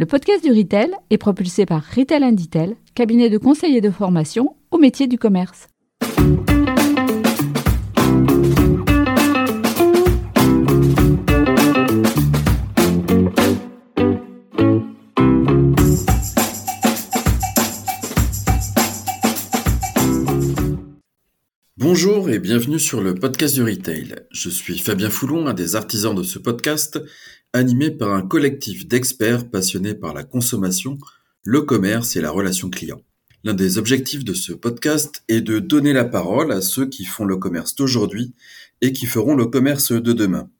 Le podcast du Retail est propulsé par Retail Inditel, cabinet de conseil et de formation au métier du commerce. Bonjour et bienvenue sur le podcast du Retail. Je suis Fabien Foulon, un des artisans de ce podcast, animé par un collectif d'experts passionnés par la consommation, le commerce et la relation client. L'un des objectifs de ce podcast est de donner la parole à ceux qui font le commerce d'aujourd'hui et qui feront le commerce de demain.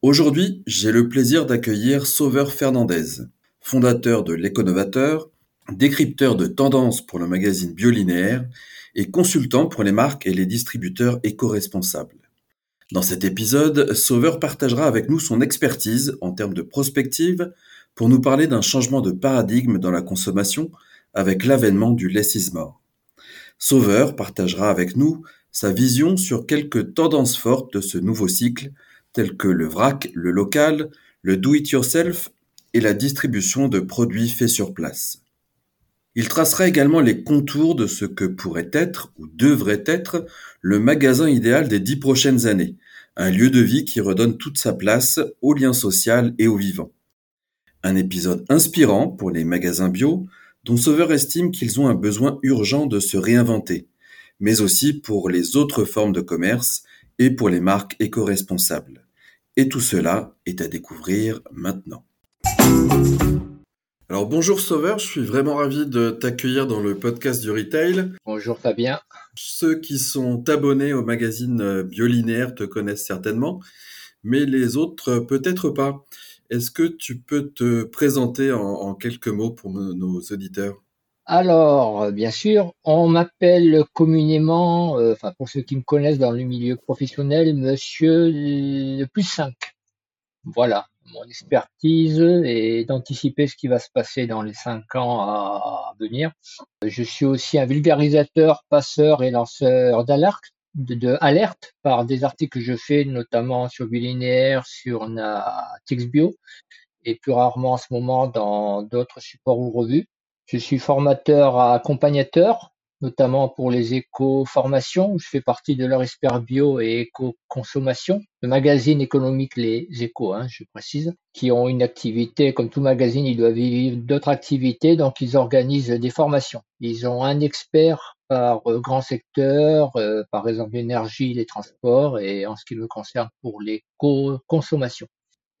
Aujourd'hui, j'ai le plaisir d'accueillir Sauveur Fernandez, fondateur de L'Éconovateur, décrypteur de tendances pour le magazine Biolinéaire et consultant pour les marques et les distributeurs éco-responsables. Dans cet épisode, Sauveur partagera avec nous son expertise en termes de prospective pour nous parler d'un changement de paradigme dans la consommation avec l'avènement du less is. Sauveur partagera avec nous sa vision sur quelques tendances fortes de ce nouveau cycle, telles que le vrac, le local, le do-it-yourself et la distribution de produits faits sur place. Il tracera également les contours de ce que pourrait être ou devrait être le magasin idéal des dix prochaines années, un lieu de vie qui redonne toute sa place au lien social et au vivant. Un épisode inspirant pour les magasins bio, dont Sauveur estime qu'ils ont un besoin urgent de se réinventer, mais aussi pour les autres formes de commerce et pour les marques éco-responsables. Et tout cela est à découvrir maintenant. Alors bonjour Sauveur, je suis vraiment ravi de t'accueillir dans le podcast du retail. Bonjour Fabien. Ceux qui sont abonnés au magazine euh, Biolinéaire te connaissent certainement, mais les autres peut-être pas. Est-ce que tu peux te présenter en, quelques mots pour nos auditeurs? Alors, bien sûr, on m'appelle communément, euh, enfin pour ceux qui me connaissent dans le milieu professionnel, Monsieur le plus 5. Voilà mon expertise est d'anticiper ce qui va se passer dans les cinq ans à venir. Je suis aussi un vulgarisateur, passeur et lanceur d'alerte, par des articles que je fais, notamment sur Bilinéaire, sur TextBio, et plus rarement en ce moment dans d'autres supports ou revues. Je suis formateur accompagnateur notamment pour les éco-formations. Je fais partie de leur expert bio et éco-consommation, le magazine économique Les Échos, hein, je précise, qui ont une activité, comme tout magazine, ils doivent vivre d'autres activités, donc ils organisent des formations. Ils ont un expert par euh, grand secteur, euh, par exemple l'énergie, les transports, et en ce qui me concerne pour l'éco-consommation.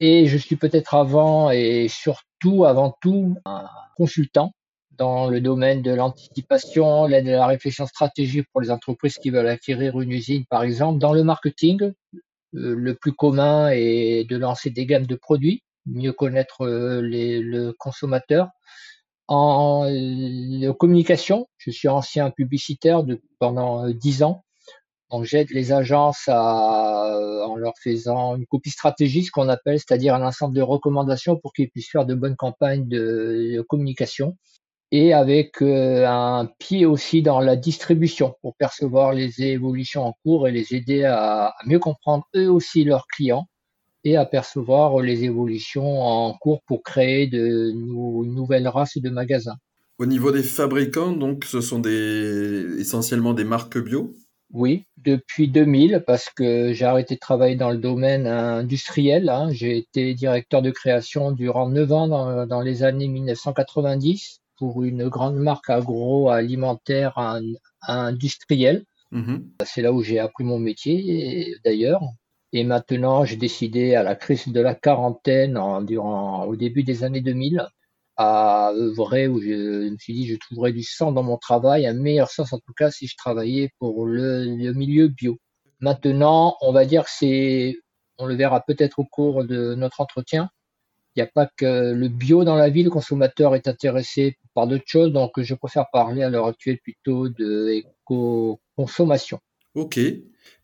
Et je suis peut-être avant et surtout, avant tout, un consultant dans le domaine de l'anticipation, de la réflexion stratégique pour les entreprises qui veulent acquérir une usine, par exemple. Dans le marketing, euh, le plus commun est de lancer des gammes de produits, mieux connaître euh, le consommateur. En communication, je suis ancien publicitaire pendant euh, dix ans. Donc j'aide les agences en leur faisant une copie stratégique, ce qu'on appelle, c'est-à-dire un ensemble de recommandations pour qu'ils puissent faire de bonnes campagnes de communication et avec euh, un pied aussi dans la distribution pour percevoir les évolutions en cours et les aider à, mieux comprendre eux aussi leurs clients et à percevoir les évolutions en cours pour créer de nouvelles races de magasins. Au niveau des fabricants, donc, ce sont des, essentiellement des marques bio? Oui, depuis 2000, parce que j'ai arrêté de travailler dans le domaine industriel. Hein. J'ai été directeur de création durant 9 ans dans, dans les années 1990 pour une grande marque agroalimentaire industrielle. Mhm. C'est là où j'ai appris mon métier d'ailleurs. Et maintenant, j'ai décidé à la crise de la quarantaine, en, durant, au début des années 2000, à œuvrer où je, me suis dit je trouverais du sens dans mon travail, un meilleur sens en tout cas si je travaillais pour le, le milieu bio. Maintenant, on va dire que c'est, on le verra peut-être au cours de notre entretien, il n'y a pas que le bio dans la vie, le consommateur est intéressé par d'autres choses, donc je préfère parler à l'heure actuelle plutôt de éco-consommation. Ok.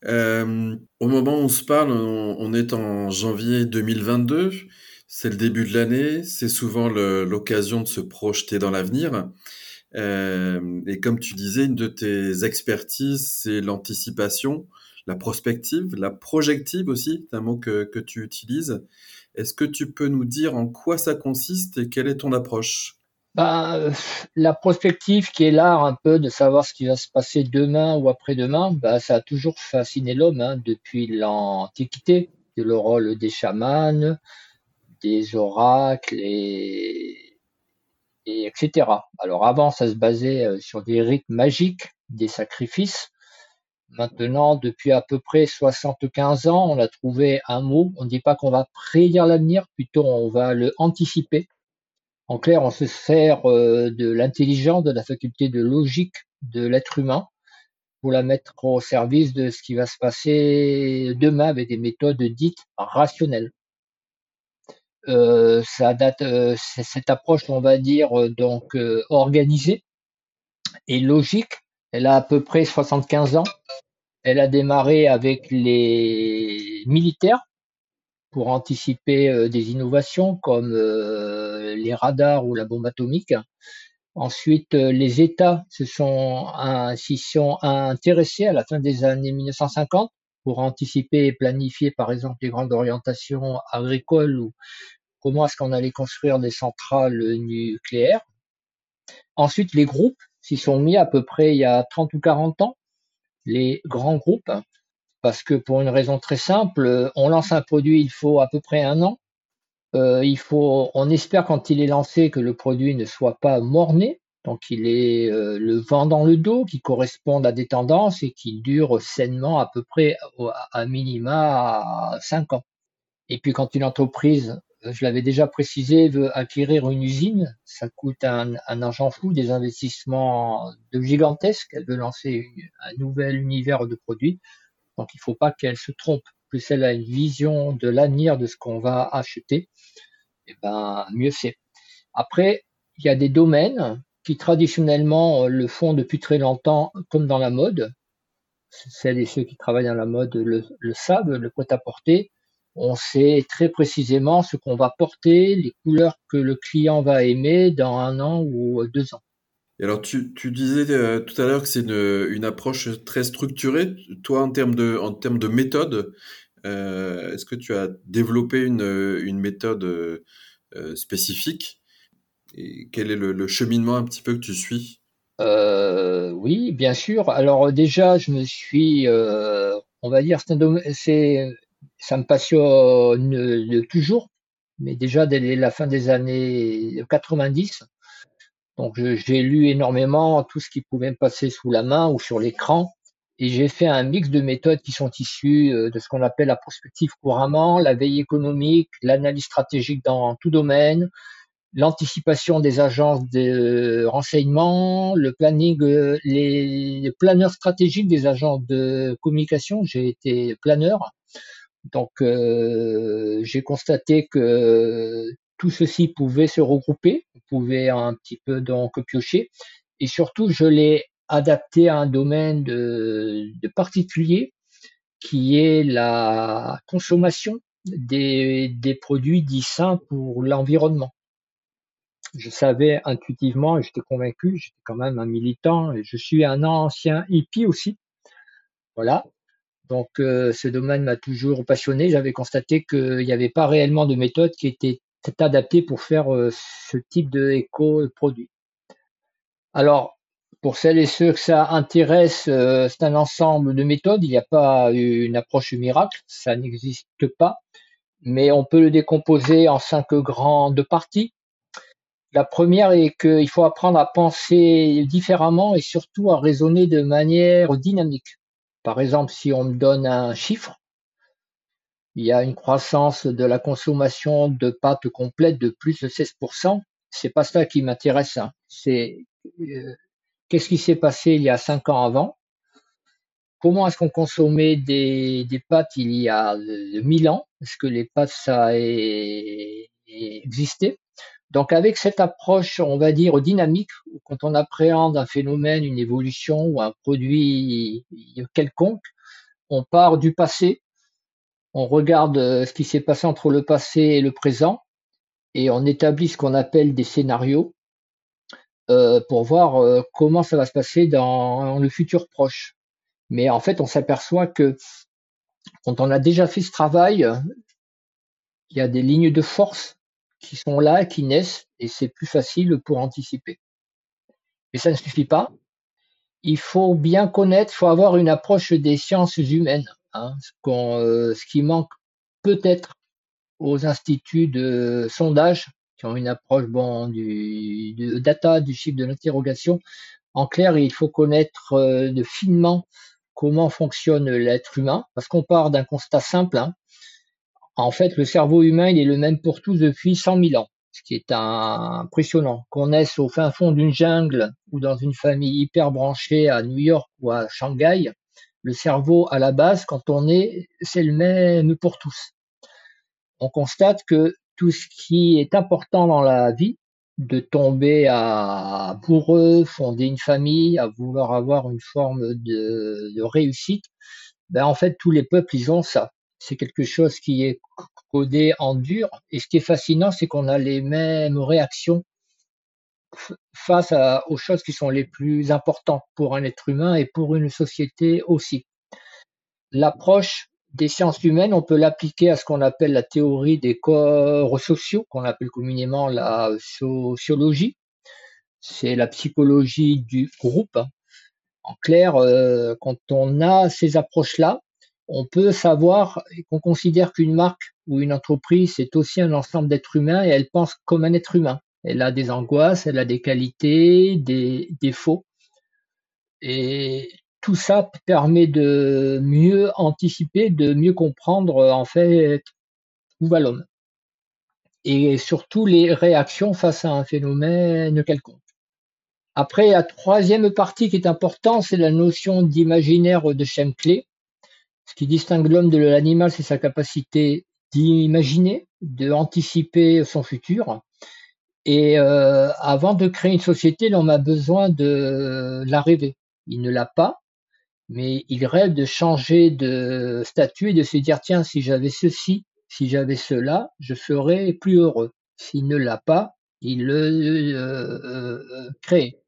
Euh, au moment où on se parle, on, est en janvier 2022, c'est le début de l'année, c'est souvent l'occasion de se projeter dans l'avenir. Euh, et comme tu disais, une de tes expertises, c'est l'anticipation, la prospective, la projective aussi, c'est un mot que, que tu utilises. Est-ce que tu peux nous dire en quoi ça consiste et quelle est ton approche? Ben, la prospective qui est l'art un peu de savoir ce qui va se passer demain ou après-demain, ben, ça a toujours fasciné l'homme hein, depuis l'Antiquité, le rôle des chamans, des oracles et etc. Alors avant, ça se basait euh, sur des rites magiques, des sacrifices. Maintenant, depuis à peu près 75 ans, on a trouvé un mot. On ne dit pas qu'on va prédire l'avenir, plutôt on va le anticiper. En clair, on se sert euh, de l'intelligence, de la faculté de logique de l'être humain pour la mettre au service de ce qui va se passer demain avec des méthodes dites rationnelles. Euh, ça date, euh, cette approche, on va dire, donc organisée et logique. Elle a à peu près 75 ans. Elle a démarré avec les militaires pour anticiper euh, des innovations comme euh, les radars ou la bombe atomique. Ensuite, euh, les États s'y sont intéressés à la fin des années 1950 pour anticiper et planifier, par exemple, les grandes orientations agricoles ou comment est-ce qu'on allait construire des centrales nucléaires. Ensuite, les groupes sont mis à peu près il y a 30 ou 40 ans les grands groupes, parce que pour une raison très simple, on lance un produit, il faut à peu près un an. Euh, il faut, on espère quand il est lancé que le produit ne soit pas mort-né, donc il est euh, le vent dans le dos, qui corresponde à des tendances et qui dure sainement à peu près à minima cinq ans. Et puis quand une entreprise je l'avais déjà précisé, veut acquérir une usine, ça coûte un, argent fou, des investissements gigantesques. Elle veut lancer un nouvel univers de produits. Donc il ne faut pas qu'elle se trompe. Plus elle a une vision de l'avenir de ce qu'on va acheter, et eh ben mieux c'est. Après, il y a des domaines qui traditionnellement le font depuis très longtemps, comme dans la mode. Celles et ceux qui travaillent dans la mode le, le savent, le prêt-à-porter on sait très précisément ce qu'on va porter, les couleurs que le client va aimer dans un an ou deux ans. Et alors, tu, disais euh, tout à l'heure que c'est une, approche très structurée. Toi, en termes de, en termes de méthode, euh, est-ce que tu as développé une, méthode euh, spécifique? Et quel est le, cheminement un petit peu que tu suis? Oui, bien sûr. Alors déjà, je me suis, on va dire, c'est ça me passionne toujours, mais déjà dès la fin des années 90. Donc j'ai lu énormément tout ce qui pouvait me passer sous la main ou sur l'écran. Et j'ai fait un mix de méthodes qui sont issues euh, de ce qu'on appelle la prospective couramment, la veille économique, l'analyse stratégique dans tout domaine, l'anticipation des agences de renseignement, le planning, euh, les planeurs stratégiques des agences de communication. J'ai été planeur donc euh, j'ai constaté que tout ceci pouvait se regrouper, pouvait un petit peu donc piocher, et surtout je l'ai adapté à un domaine de, particulier qui est la consommation des, des produits dits sains pour l'environnement. Je savais intuitivement, j'étais convaincu, j'étais quand même un militant, et je suis un ancien hippie aussi. Voilà, donc euh, ce domaine m'a toujours passionné. J'avais constaté qu'il n'y avait pas réellement de méthode qui était adaptée pour faire euh, ce type de éco-produit. Alors, pour celles et ceux que ça intéresse, euh, c'est un ensemble de méthodes. Il n'y a pas une approche miracle, ça n'existe pas, mais on peut le décomposer en cinq grandes parties. La première est qu'il faut apprendre à penser différemment et surtout à raisonner de manière dynamique. Par exemple, si on me donne un chiffre, il y a une croissance de la consommation de pâtes complètes de plus de 16%. C'est pas ça qui m'intéresse. Hein. C'est euh, qu'est-ce qui s'est passé il y a cinq ans avant? Comment est-ce qu'on consommait des, pâtes il y a mille ans? Est-ce que les pâtes ça a existé donc avec cette approche, on va dire dynamique, quand on appréhende un phénomène, une évolution ou un produit quelconque, on part du passé, on regarde euh, ce qui s'est passé entre le passé et le présent, et on établit ce qu'on appelle des scénarios euh, pour voir euh, comment ça va se passer dans le futur proche. Mais en fait, on s'aperçoit que quand on a déjà fait ce travail, il y a des lignes de force qui sont là, qui naissent, et c'est plus facile pour anticiper. Mais ça ne suffit pas. Il faut bien connaître, il faut avoir une approche des sciences humaines. Hein, ce, euh, ce qui manque peut-être aux instituts de sondage qui ont une approche bon du, data, du chiffre de l'interrogation. En clair, il faut connaître euh, de finement comment fonctionne l'être humain, parce qu'on part d'un constat simple. Hein. En fait, le cerveau humain, il est le même pour tous depuis 100 000 ans, ce qui est impressionnant. Qu'on naisse au fin fond d'une jungle ou dans une famille hyper branchée à New York ou à Shanghai, le cerveau, à la base, quand on est, c'est le même pour tous. On constate que tout ce qui est important dans la vie, de tomber à eux fonder une famille, à vouloir avoir une forme de, réussite, ben en fait tous les peuples ils ont ça. C'est quelque chose qui est codé en dur. Et ce qui est fascinant, c'est qu'on a les mêmes réactions face aux choses qui sont les plus importantes pour un être humain et pour une société aussi. L'approche des sciences humaines, on peut l'appliquer à ce qu'on appelle la théorie des corps sociaux, qu'on appelle communément la sociologie. C'est la psychologie du groupe. En clair, euh, quand on a ces approches-là, on peut savoir qu'on considère qu'une marque ou une entreprise, c'est aussi un ensemble d'êtres humains et elle pense comme un être humain. Elle a des angoisses, elle a des qualités, des défauts. Et tout ça permet de mieux anticiper, de mieux comprendre en fait où va l'homme. Et surtout les réactions face à un phénomène quelconque. Après, la troisième partie qui est importante, c'est la notion d'imaginaire de Chemclé. Ce qui distingue l'homme de l'animal, c'est sa capacité d'imaginer, de anticiper son futur. Et euh, avant de créer une société, l'homme a besoin de la rêver. Il ne l'a pas, mais il rêve de changer de statut et de se dire tiens, si j'avais ceci, si j'avais cela, je serais plus heureux. S'il ne l'a pas, il le euh, euh, crée.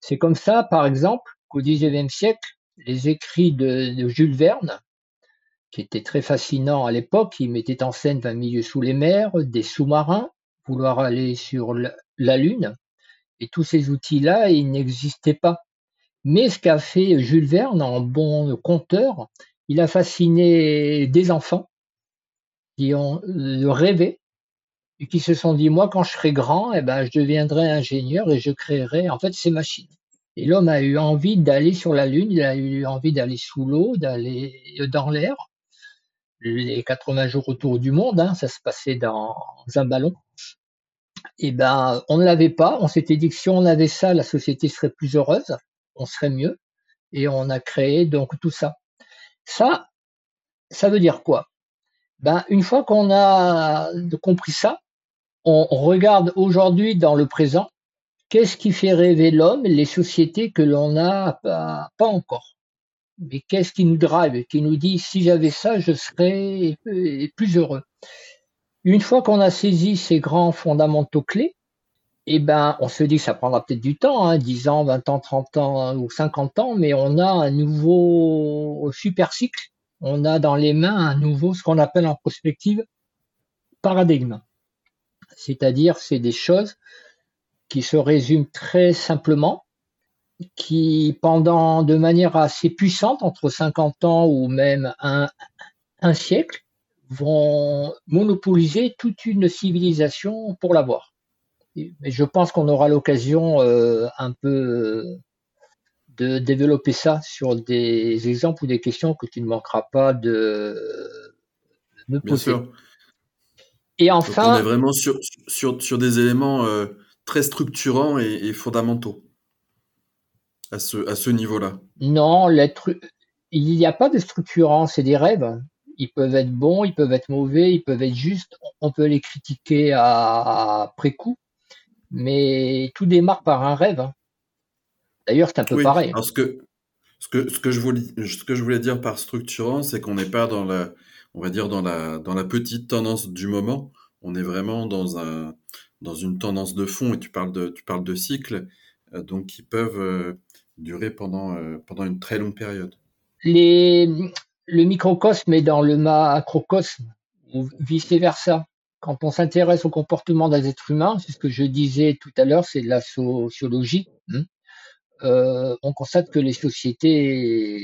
C'est comme ça, par exemple, qu'au XIXe siècle, les écrits de, Jules Verne, qui étaient très fascinants à l'époque, ils mettaient en scène un milieu sous les mers, des sous-marins, vouloir aller sur la Lune, et tous ces outils-là, ils n'existaient pas. Mais ce qu'a fait Jules Verne en bon conteur, il a fasciné des enfants qui ont rêvé et qui se sont dit moi quand je serai grand, eh ben je deviendrai ingénieur et je créerai en fait ces machines. Et l'homme a eu envie d'aller sur la lune, il a eu envie d'aller sous l'eau, d'aller dans l'air. Les 80 jours autour du monde, hein, ça se passait dans un ballon. Et eh ben on ne l'avait pas. On s'était dit que si on avait ça, la société serait plus heureuse on serait mieux. Et on a créé donc tout ça. Ça, ça veut dire quoi? Ben une fois qu'on a compris ça, on regarde aujourd'hui dans le présent, qu'est-ce qui fait rêver l'homme, les sociétés que l'on n'a pas, encore. Mais qu'est-ce qui nous drive, qui nous dit si j'avais ça, je serais plus heureux. Une fois qu'on a saisi ces grands fondamentaux clés, eh ben, on se dit que ça prendra peut-être du temps, hein, 10 ans, 20 ans, 30 ans ou 50 ans, mais on a un nouveau super cycle. On a dans les mains un nouveau, ce qu'on appelle en prospective, paradigme. C'est-à-dire, c'est des choses qui se résument très simplement, qui pendant de manière assez puissante, entre 50 ans ou même un, un siècle, vont monopoliser toute une civilisation pour l'avoir mais je pense qu'on aura l'occasion euh, un peu de développer ça sur des exemples ou des questions que tu ne manqueras pas de me poser. Bien sûr. Et enfin, on est vraiment sur, sur, sur des éléments euh, très structurants et, fondamentaux à ce, à ce niveau-là. Non, il n'y a pas de structurant, c'est des rêves. Ils peuvent être bons, ils peuvent être mauvais, ils peuvent être justes. On peut les critiquer à, après coup, mais tout démarre par un rêve. Hein. D'ailleurs, c'est un peu pareil. ce que, ce que, ce que je voulais, ce que je voulais dire par structurant, c'est qu'on n'est pas dans la, on va dire dans la, dans la petite tendance du moment. On est vraiment dans un, dans une tendance de fond. Et tu parles de, tu parles de cycles, euh, donc qui peuvent euh, durer pendant, euh, pendant une très longue période. Le microcosme est dans le macrocosme ou vice-versa. Quand on s'intéresse au comportement des êtres humains, c'est ce que je disais tout à l'heure, c'est de la sociologie, hein, on constate que les sociétés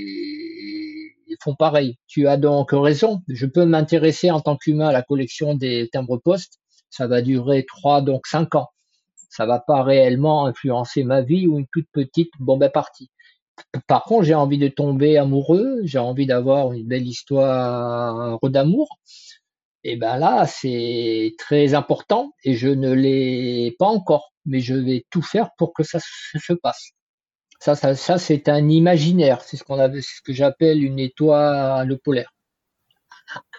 font pareil. Tu as donc raison. Je peux m'intéresser en tant qu'humain à la collection des timbres-poste. Ça va durer trois, donc cinq ans. Ça va pas réellement influencer ma vie ou une toute petite bombe à partie. Par contre, j'ai envie de tomber amoureux, j'ai envie d'avoir une belle histoire d'amour. Et ben là, c'est très important et je ne l'ai pas encore, mais je vais tout faire pour que ça se passe. Ça, ça, ça c'est un imaginaire. C'est ce qu'on avait, ce que j'appelle une étoile polaire.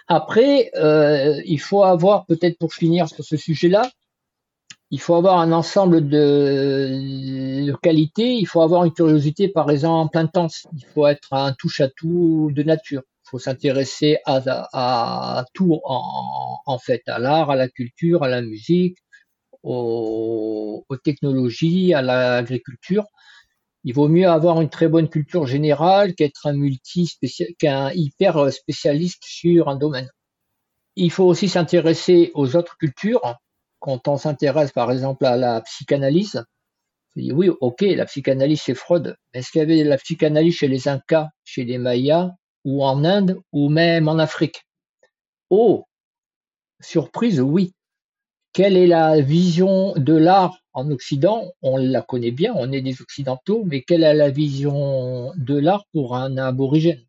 Après, euh, il faut avoir, peut-être pour finir sur ce sujet-là, il faut avoir un ensemble de, qualités. Il faut avoir une curiosité, par exemple, intense. Il faut être un touche-à-tout de nature. Il faut s'intéresser à, tout en, fait, à l'art, à la culture, à la musique, aux technologies, à l'agriculture il vaut mieux avoir une très bonne culture générale qu'être un multi qu'un hyper spécialiste sur un domaine. Il faut aussi s'intéresser aux autres cultures. Quand on s'intéresse par exemple à la psychanalyse, oui, ok, la psychanalyse c'est Freud. Est-ce qu'il y avait la psychanalyse chez les Incas, chez les Mayas, ou en Inde, ou même en Afrique? Oh, surprise, oui. Quelle est la vision de l'art en Occident, on la connaît bien, on est des Occidentaux, mais quelle est la vision de l'art pour un aborigène?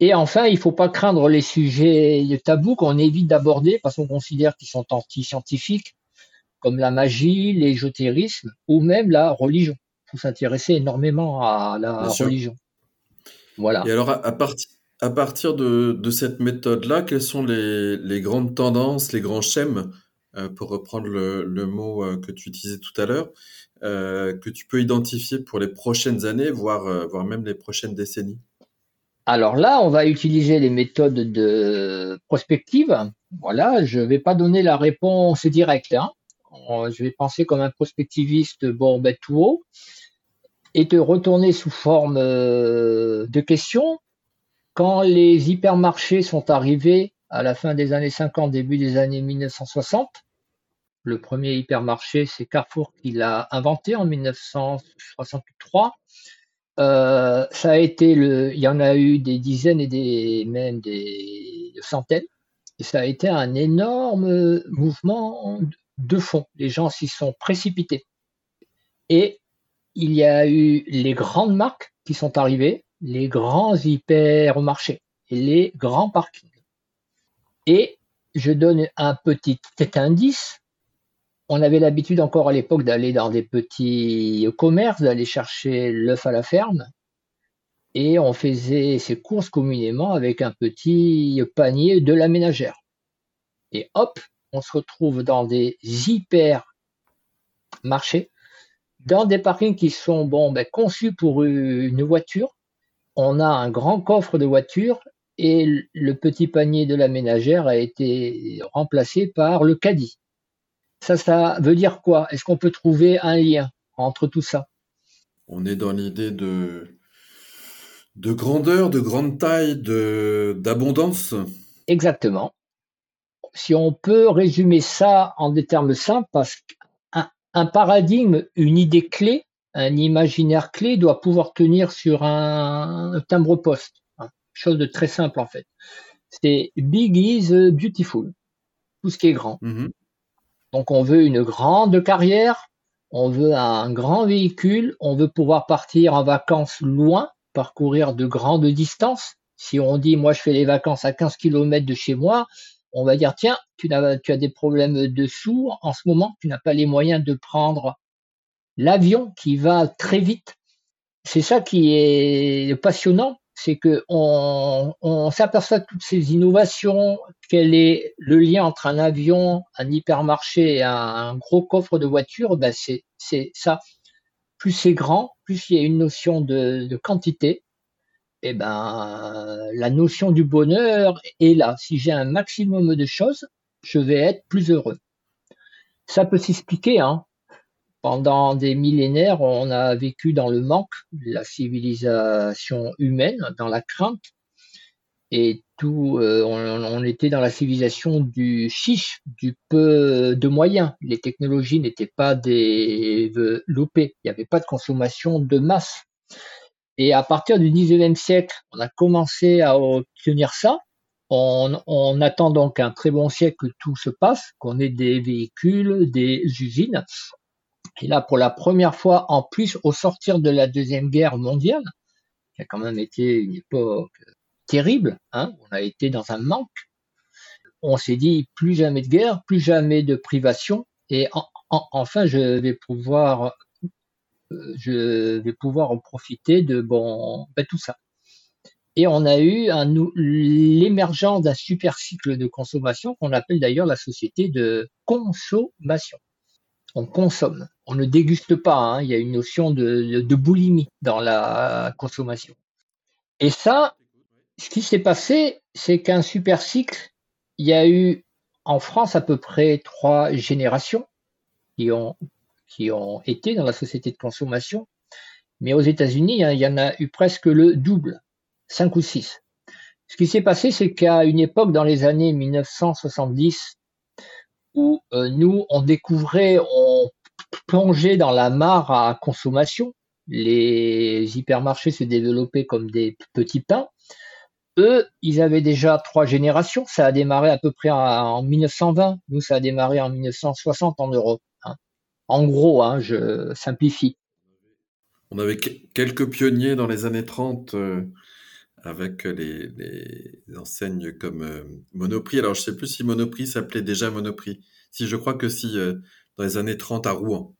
Et enfin, il ne faut pas craindre les sujets tabous qu'on évite d'aborder parce qu'on considère qu'ils sont anti-scientifiques, comme la magie, l'ésotérisme ou même la religion. Il faut s'intéresser énormément à la religion. Voilà. Et alors, à, partir de, cette méthode-là, quelles sont les, les, grandes tendances, les grands schèmes? Pour reprendre le, mot euh, que tu utilisais tout à l'heure, euh, que tu peux identifier pour les prochaines années, voire, voire même les prochaines décennies? Alors là, on va utiliser les méthodes de prospective. Voilà, je ne vais pas donner la réponse directe. Hein. Je vais penser comme un prospectiviste bon, ben, tout haut et te retourner sous forme de questions. Quand les hypermarchés sont arrivés à la fin des années 50, début des années 1960, le premier hypermarché, c'est Carrefour qui l'a inventé en 1963. Euh, ça a été le, il y en a eu des dizaines et des même des centaines. Et ça a été un énorme mouvement de fond. Les gens s'y sont précipités. Et il y a eu les grandes marques qui sont arrivées, les grands hypermarchés et les grands parkings. Et je donne un petit indice on avait l'habitude encore à l'époque d'aller dans des petits commerces, d'aller chercher l'œuf à la ferme. Et on faisait ses courses communément avec un petit panier de la ménagère. Et hop, on se retrouve dans des hyper marchés, dans des parkings qui sont bon, ben, conçus pour une voiture. On a un grand coffre de voiture et le petit panier de la ménagère a été remplacé par le caddie. Ça, ça veut dire quoi? Est-ce qu'on peut trouver un lien entre tout ça? On est dans l'idée de, de grandeur, de grande taille, d'abondance Exactement. Si on peut résumer ça en des termes simples, parce qu'un un paradigme, une idée clé, un imaginaire clé doit pouvoir tenir sur un, timbre-poste. Chose de très simple en fait. C'est Big is beautiful. Tout ce qui est grand. Mm-hmm. Donc on veut une grande carrière, on veut un grand véhicule, on veut pouvoir partir en vacances loin, parcourir de grandes distances. Si on dit moi je fais les vacances à 15 km de chez moi, on va dire tiens, tu as, tu as des problèmes de sous en ce moment, tu n'as pas les moyens de prendre l'avion qui va très vite. C'est ça qui est passionnant, c'est que on, s'aperçoit de toutes ces innovations, quel est le lien entre un avion, un hypermarché et un, gros coffre de voiture, ben c'est, ça. Plus c'est grand, plus il y a une notion de, quantité, eh ben la notion du bonheur est là. Si j'ai un maximum de choses, je vais être plus heureux. Ça peut s'expliquer, hein. Pendant des millénaires, on a vécu dans le manque, la civilisation humaine, dans la crainte. Et tout, euh, on, était dans la civilisation du chiche, du peu de moyens. Les technologies n'étaient pas développées, il n'y avait pas de consommation de masse. Et à partir du 19e siècle, on a commencé à obtenir ça. On, on attend donc un très bon siècle que tout se passe, qu'on ait des véhicules, des usines. Et là, pour la première fois, en plus, au sortir de la Deuxième Guerre mondiale, qui a quand même été une époque terrible, hein, on a été dans un manque, on s'est dit plus jamais de guerre, plus jamais de privation, et enfin je vais pouvoir euh, je vais pouvoir en profiter de bon ben, tout ça. Et on a eu l'émergence d'un super cycle de consommation qu'on appelle d'ailleurs la société de consommation. On consomme, on ne déguste pas. Hein. Il y a une notion de, boulimie dans la consommation. Et ça, ce qui s'est passé, c'est qu'un super cycle, il y a eu en France à peu près trois générations qui ont, qui ont été dans la société de consommation. Mais aux États-Unis, hein, il y en a eu presque le double, cinq ou six. Ce qui s'est passé, c'est qu'à une époque dans les années 1970, où euh, nous, on découvrait, on plongeait dans la mare à consommation, les hypermarchés se développaient comme des petits pains, eux, ils avaient déjà trois générations. Ça a démarré à peu près en 1920. Nous, ça a démarré en 1960 en Europe. Hein. En gros, hein, je simplifie. On avait quelques pionniers dans les années 30 euh, avec les, enseignes comme euh, Monoprix. Alors, je ne sais plus si Monoprix s'appelait déjà Monoprix. Si, je crois que si, euh, dans les années 30 à Rouen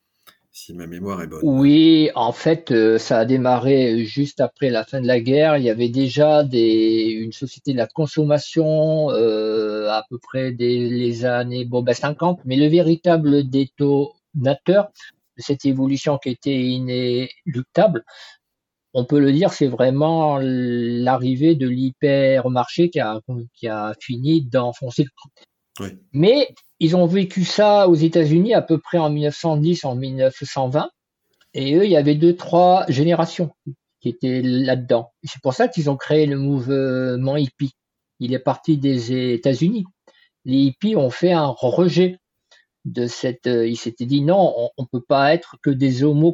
si ma mémoire est bonne. Oui, en fait, euh, ça a démarré juste après la fin de la guerre. Il y avait déjà des, une société de la consommation à peu près des les années bon, ben 50, mais le véritable détonateur de cette évolution qui était inéluctable, on peut le dire, c'est vraiment l'arrivée de l'hypermarché qui a, qui a fini d'enfoncer le clou. Mais ils ont vécu ça aux États-Unis à peu près en 1910, en 1920. Et eux, il y avait deux, trois générations qui étaient là-dedans. C'est pour ça qu'ils ont créé le mouvement hippie. Il est parti des États-Unis. Les hippies ont fait un rejet de cette. Euh, ils s'étaient dit non, on, ne peut pas être que des homo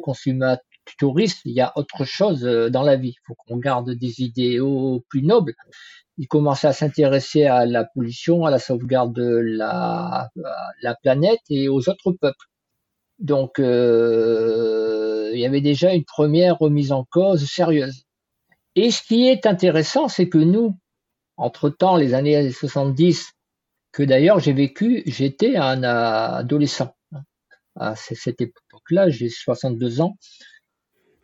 consumatoristes. Il y a autre chose euh, dans la vie. Il faut qu'on garde des idéaux plus nobles il commençait à s'intéresser à la pollution, à la sauvegarde de la, la planète et aux autres peuples. Donc, euh, il y avait déjà une première remise en cause sérieuse. Et ce qui est intéressant, c'est que nous, entre-temps, les années 70, que d'ailleurs j'ai vécu, j'étais un adolescent. À cette époque-là, j'ai 62 ans.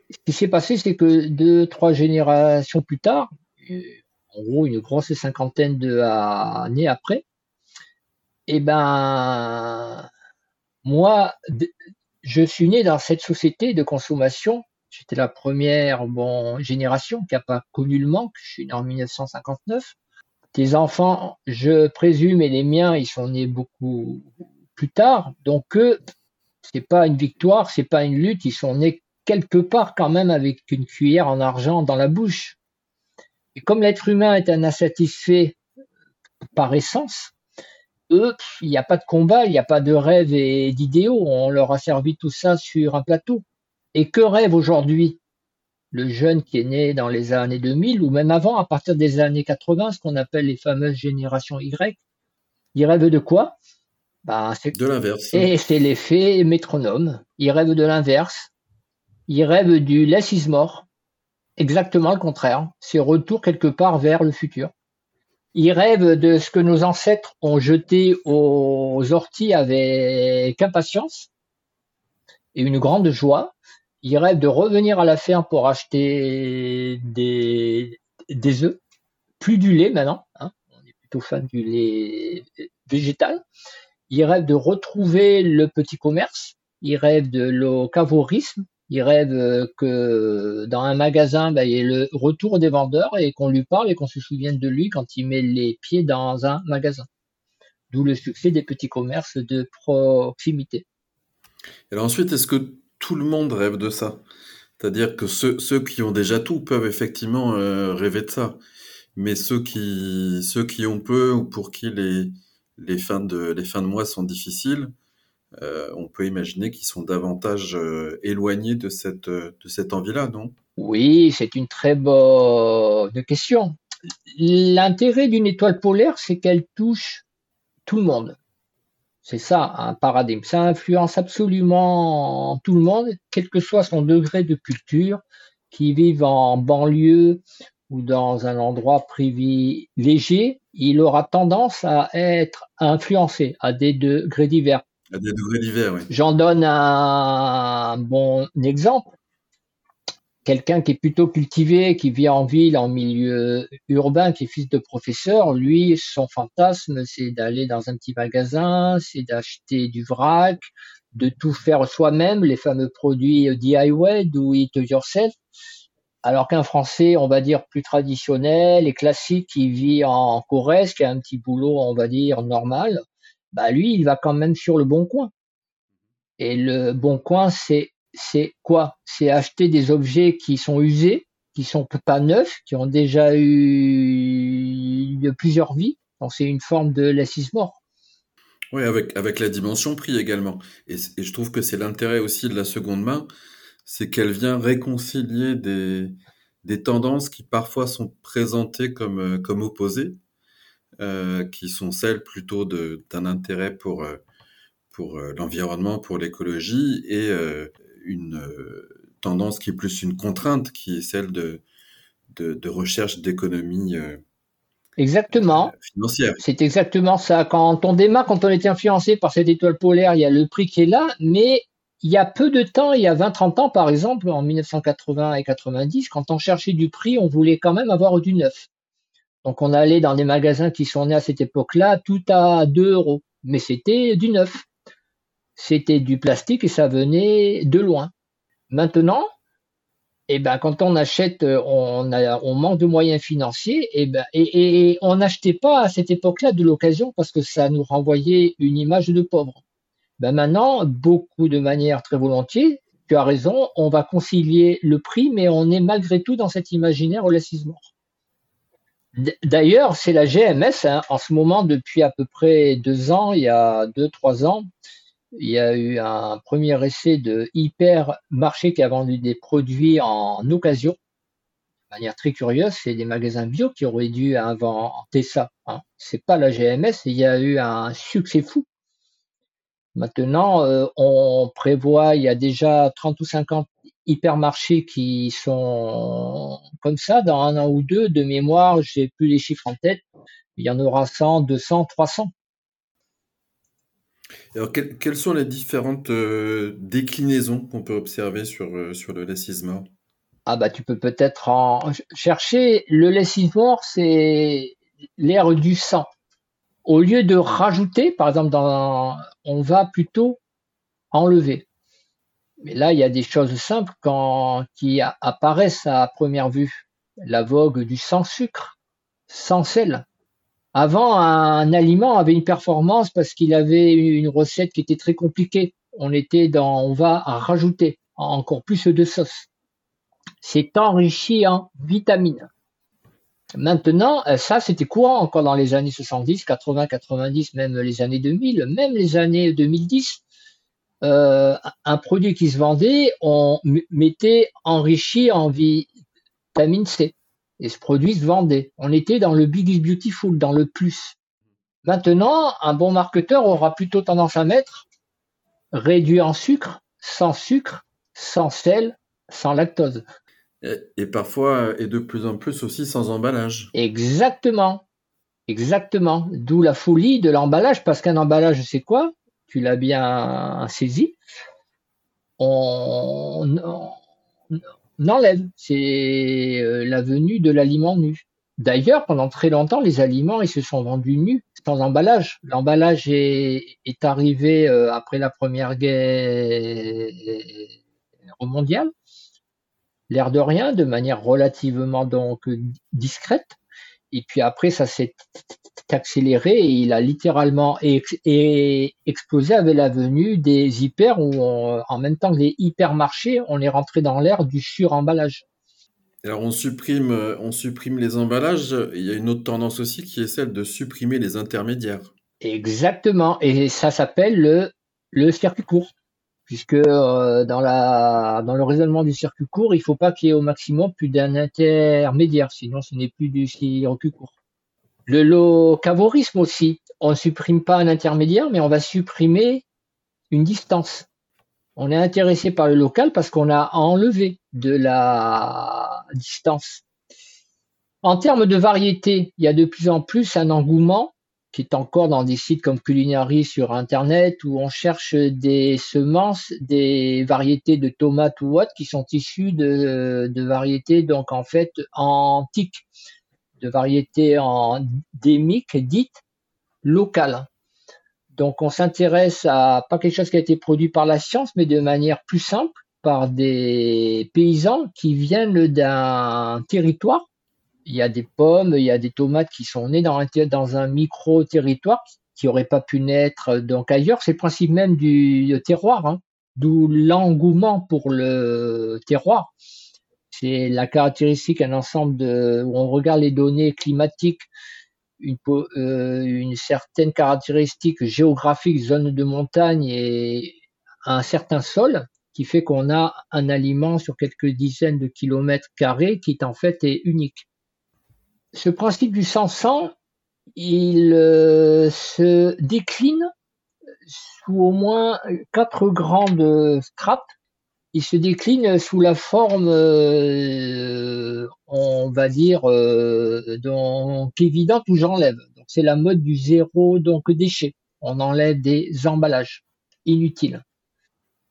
Ce qui s'est passé, c'est que deux, trois générations plus tard, en gros une grosse cinquantaine d'années après, et eh ben moi, je suis né dans cette société de consommation. J'étais la première génération qui n'a pas connu le manque. Je suis né en 1959. Tes enfants, je présume, et les miens, ils sont nés beaucoup plus tard. Donc eux, c'est pas une victoire, c'est pas une lutte. Ils sont nés quelque part quand même avec une cuillère en argent dans la bouche. Et comme l'être humain est un insatisfait par essence, eux, il n'y a pas de combat, il n'y a pas de rêve et d'idéaux. On leur a servi tout ça sur un plateau. Et que rêve aujourd'hui le jeune qui est né dans les années 2000 ou même avant, à partir des années 80, ce qu'on appelle les fameuses générations Y? Il rêve de quoi? Ben, De l'inverse. Et c'est l'effet métronome. Il rêve de l'inverse. Il rêve du less is exactement le contraire. C'est retour quelque part vers le futur. Ils rêvent de ce que nos ancêtres ont jeté aux orties avec impatience et une grande joie. Ils rêvent de revenir à la ferme pour acheter des, œufs, plus du lait maintenant. Hein. On est plutôt fan du lait végétal. Ils rêvent de retrouver le petit commerce. Ils rêvent de l'ocavorisme il rêve euh, que dans un magasin, bah, il y ait le retour des vendeurs et qu'on lui parle et qu'on se souvienne de lui quand il met les pieds dans un magasin. D'où le succès des petits commerces de proximité. Alors ensuite, est-ce que tout le monde rêve de ça? C'est-à-dire que ceux, qui ont déjà tout peuvent effectivement euh, rêver de ça. mais ceux qui, ont peu ou pour qui les, fins, de, les fins de mois sont difficiles, euh, on peut imaginer qu'ils sont davantage euh, éloignés de cette, de cette envie-là, non? Oui, c'est une très bonne question. L'intérêt d'une étoile polaire, c'est qu'elle touche tout le monde. C'est ça, un paradigme. Ça influence absolument tout le monde, quel que soit son degré de culture, qui vivent en banlieue ou dans un endroit privilégié, il aura tendance à être influencé à des degrés divers. J'en donne un bon exemple quelqu'un qui est plutôt cultivé, qui vit en ville, en milieu urbain, qui est fils de professeur, lui, son fantasme, c'est d'aller dans un petit magasin, c'est d'acheter du vrac, de tout faire soi-même, les fameux produits DIY, do it yourself. Alors qu'un Français, on va dire, plus traditionnel et classique, qui vit en Corrèze, qui a un petit boulot, on va dire, normal, bah lui, il va quand même sur le bon coin. Et le bon coin, c'est quoi? C'est acheter des objets qui sont usés, qui sont pas neufs, qui ont déjà eu plusieurs vies. Donc c'est une forme de laissisme-mort. Oui, avec, la dimension prix également. Et, je trouve que c'est l'intérêt aussi de la seconde main, c'est qu'elle vient réconcilier des, tendances qui parfois sont présentées comme, euh, opposées, qui sont celles plutôt d'un intérêt pour, euh, pour l'environnement, pour l'écologie, et une euh, tendance qui est plus une contrainte, qui est celle de, de, recherche d'économie euh, Exactement. Euh, financière. C'est exactement ça. Quand on démarre, quand on est influencé par cette étoile polaire, il y a le prix qui est là, mais il y a peu de temps, il y a 20-30 ans par exemple, en 1980 et 90, quand on cherchait du prix, on voulait quand même avoir du neuf. Donc on allait dans des magasins qui sont nés à cette époque-là, tout à 2 euros, mais c'était du neuf c'était du plastique et ça venait de loin. Maintenant, eh ben, quand on achète, on, a, on manque de moyens financiers, eh ben, et, on n'achetait pas à cette époque-là de l'occasion parce que ça nous renvoyait une image de pauvre. Ben maintenant, beaucoup de manière très volontiers, tu as raison, on va concilier le prix, mais on est malgré tout dans cet imaginaire relativement. D'ailleurs, c'est la GMS, hein, en ce moment, depuis à peu près deux ans, il y a deux, trois ans, il y a eu un premier essai de hypermarché qui a vendu des produits en occasion. De manière très curieuse, c'est des magasins bio qui auraient dû inventer ça. Hein. C'est pas la GMS, il y a eu un succès fou. Maintenant, euh, on prévoit, il y a déjà 30 ou 50 hypermarchés qui sont comme ça dans un an ou deux. De mémoire, j'ai plus les chiffres en tête. Il y en aura 100, 200, 300. Alors, quelles sont les différentes euh, déclinaisons qu'on peut observer sur, euh, sur le lessisme Ah bah tu peux peut-être en chercher. Le lessisme c'est l'air du sang. Au lieu de rajouter, par exemple, dans on va plutôt enlever. Mais là, il y a des choses simples qui apparaissent à première vue. La vogue du sans sucre, sans sel. Avant, un aliment avait une performance parce qu'il avait une recette qui était très compliquée. On était dans, on va rajouter encore plus de sauce. C'est enrichi en vitamines. Maintenant, ça, c'était courant encore dans les années 70, 80, 90, même les années 2000, même les années 2010. Euh, un produit qui se vendait, on mettait enrichi en vitamine C. Et ce produit se vendait. On était dans le big is beautiful, dans le plus. Maintenant, un bon marketeur aura plutôt tendance à mettre réduit en sucre, sans sucre, sans sel, sans lactose. Et, parfois, et de plus en plus aussi sans emballage. Exactement. Exactement. D'où la folie de l'emballage, parce qu'un emballage, c'est quoi? Tu l'as bien saisi. On, n'enlève. C'est euh, la venue de l'aliment nu. D'ailleurs, pendant très longtemps, les aliments, ils se sont vendus nus, sans emballage. L'emballage est, est, arrivé euh, après la Première Guerre mondiale, l'air de rien, de manière relativement donc discrète. Et puis après, ça s'est accéléré et il a littéralement explosé avec la venue des hyper où en même temps que les hypermarchés, on est rentré dans l'ère du sur-emballage. Alors on supprime, on supprime les emballages. Il y a une autre tendance aussi qui est celle de supprimer les intermédiaires. Exactement. Et ça s'appelle le, le circuit court. Puisque euh, dans, la, dans le raisonnement du circuit court, il ne faut pas qu'il y ait au maximum plus d'un intermédiaire, sinon ce n'est plus du circuit court. Le locavorisme aussi. On ne supprime pas un intermédiaire, mais on va supprimer une distance. On est intéressé par le local parce qu'on a enlevé de la distance. En termes de variété, il y a de plus en plus un engouement qui est encore dans des sites comme Culinary sur Internet où on cherche des semences, des variétés de tomates ou autres qui sont issues de, de variétés donc en fait antiques de variétés endémiques dites locales. Donc on s'intéresse à pas quelque chose qui a été produit par la science, mais de manière plus simple par des paysans qui viennent d'un territoire. Il y a des pommes, il y a des tomates qui sont nées dans un, micro-territoire qui n'aurait pas pu naître donc ailleurs. C'est le principe même du terroir, hein. d'où l'engouement pour le terroir c'est la caractéristique, un ensemble où on regarde les données climatiques, une, euh, une certaine caractéristique géographique, zone de montagne et un certain sol qui fait qu'on a un aliment sur quelques dizaines de kilomètres carrés qui en fait est unique. Ce principe du 100 il euh, se décline sous au moins quatre grandes strates il se décline sous la forme, euh, on va dire, euh, donc évidente où j'enlève. Donc c'est la mode du zéro donc déchet. On enlève des emballages inutiles.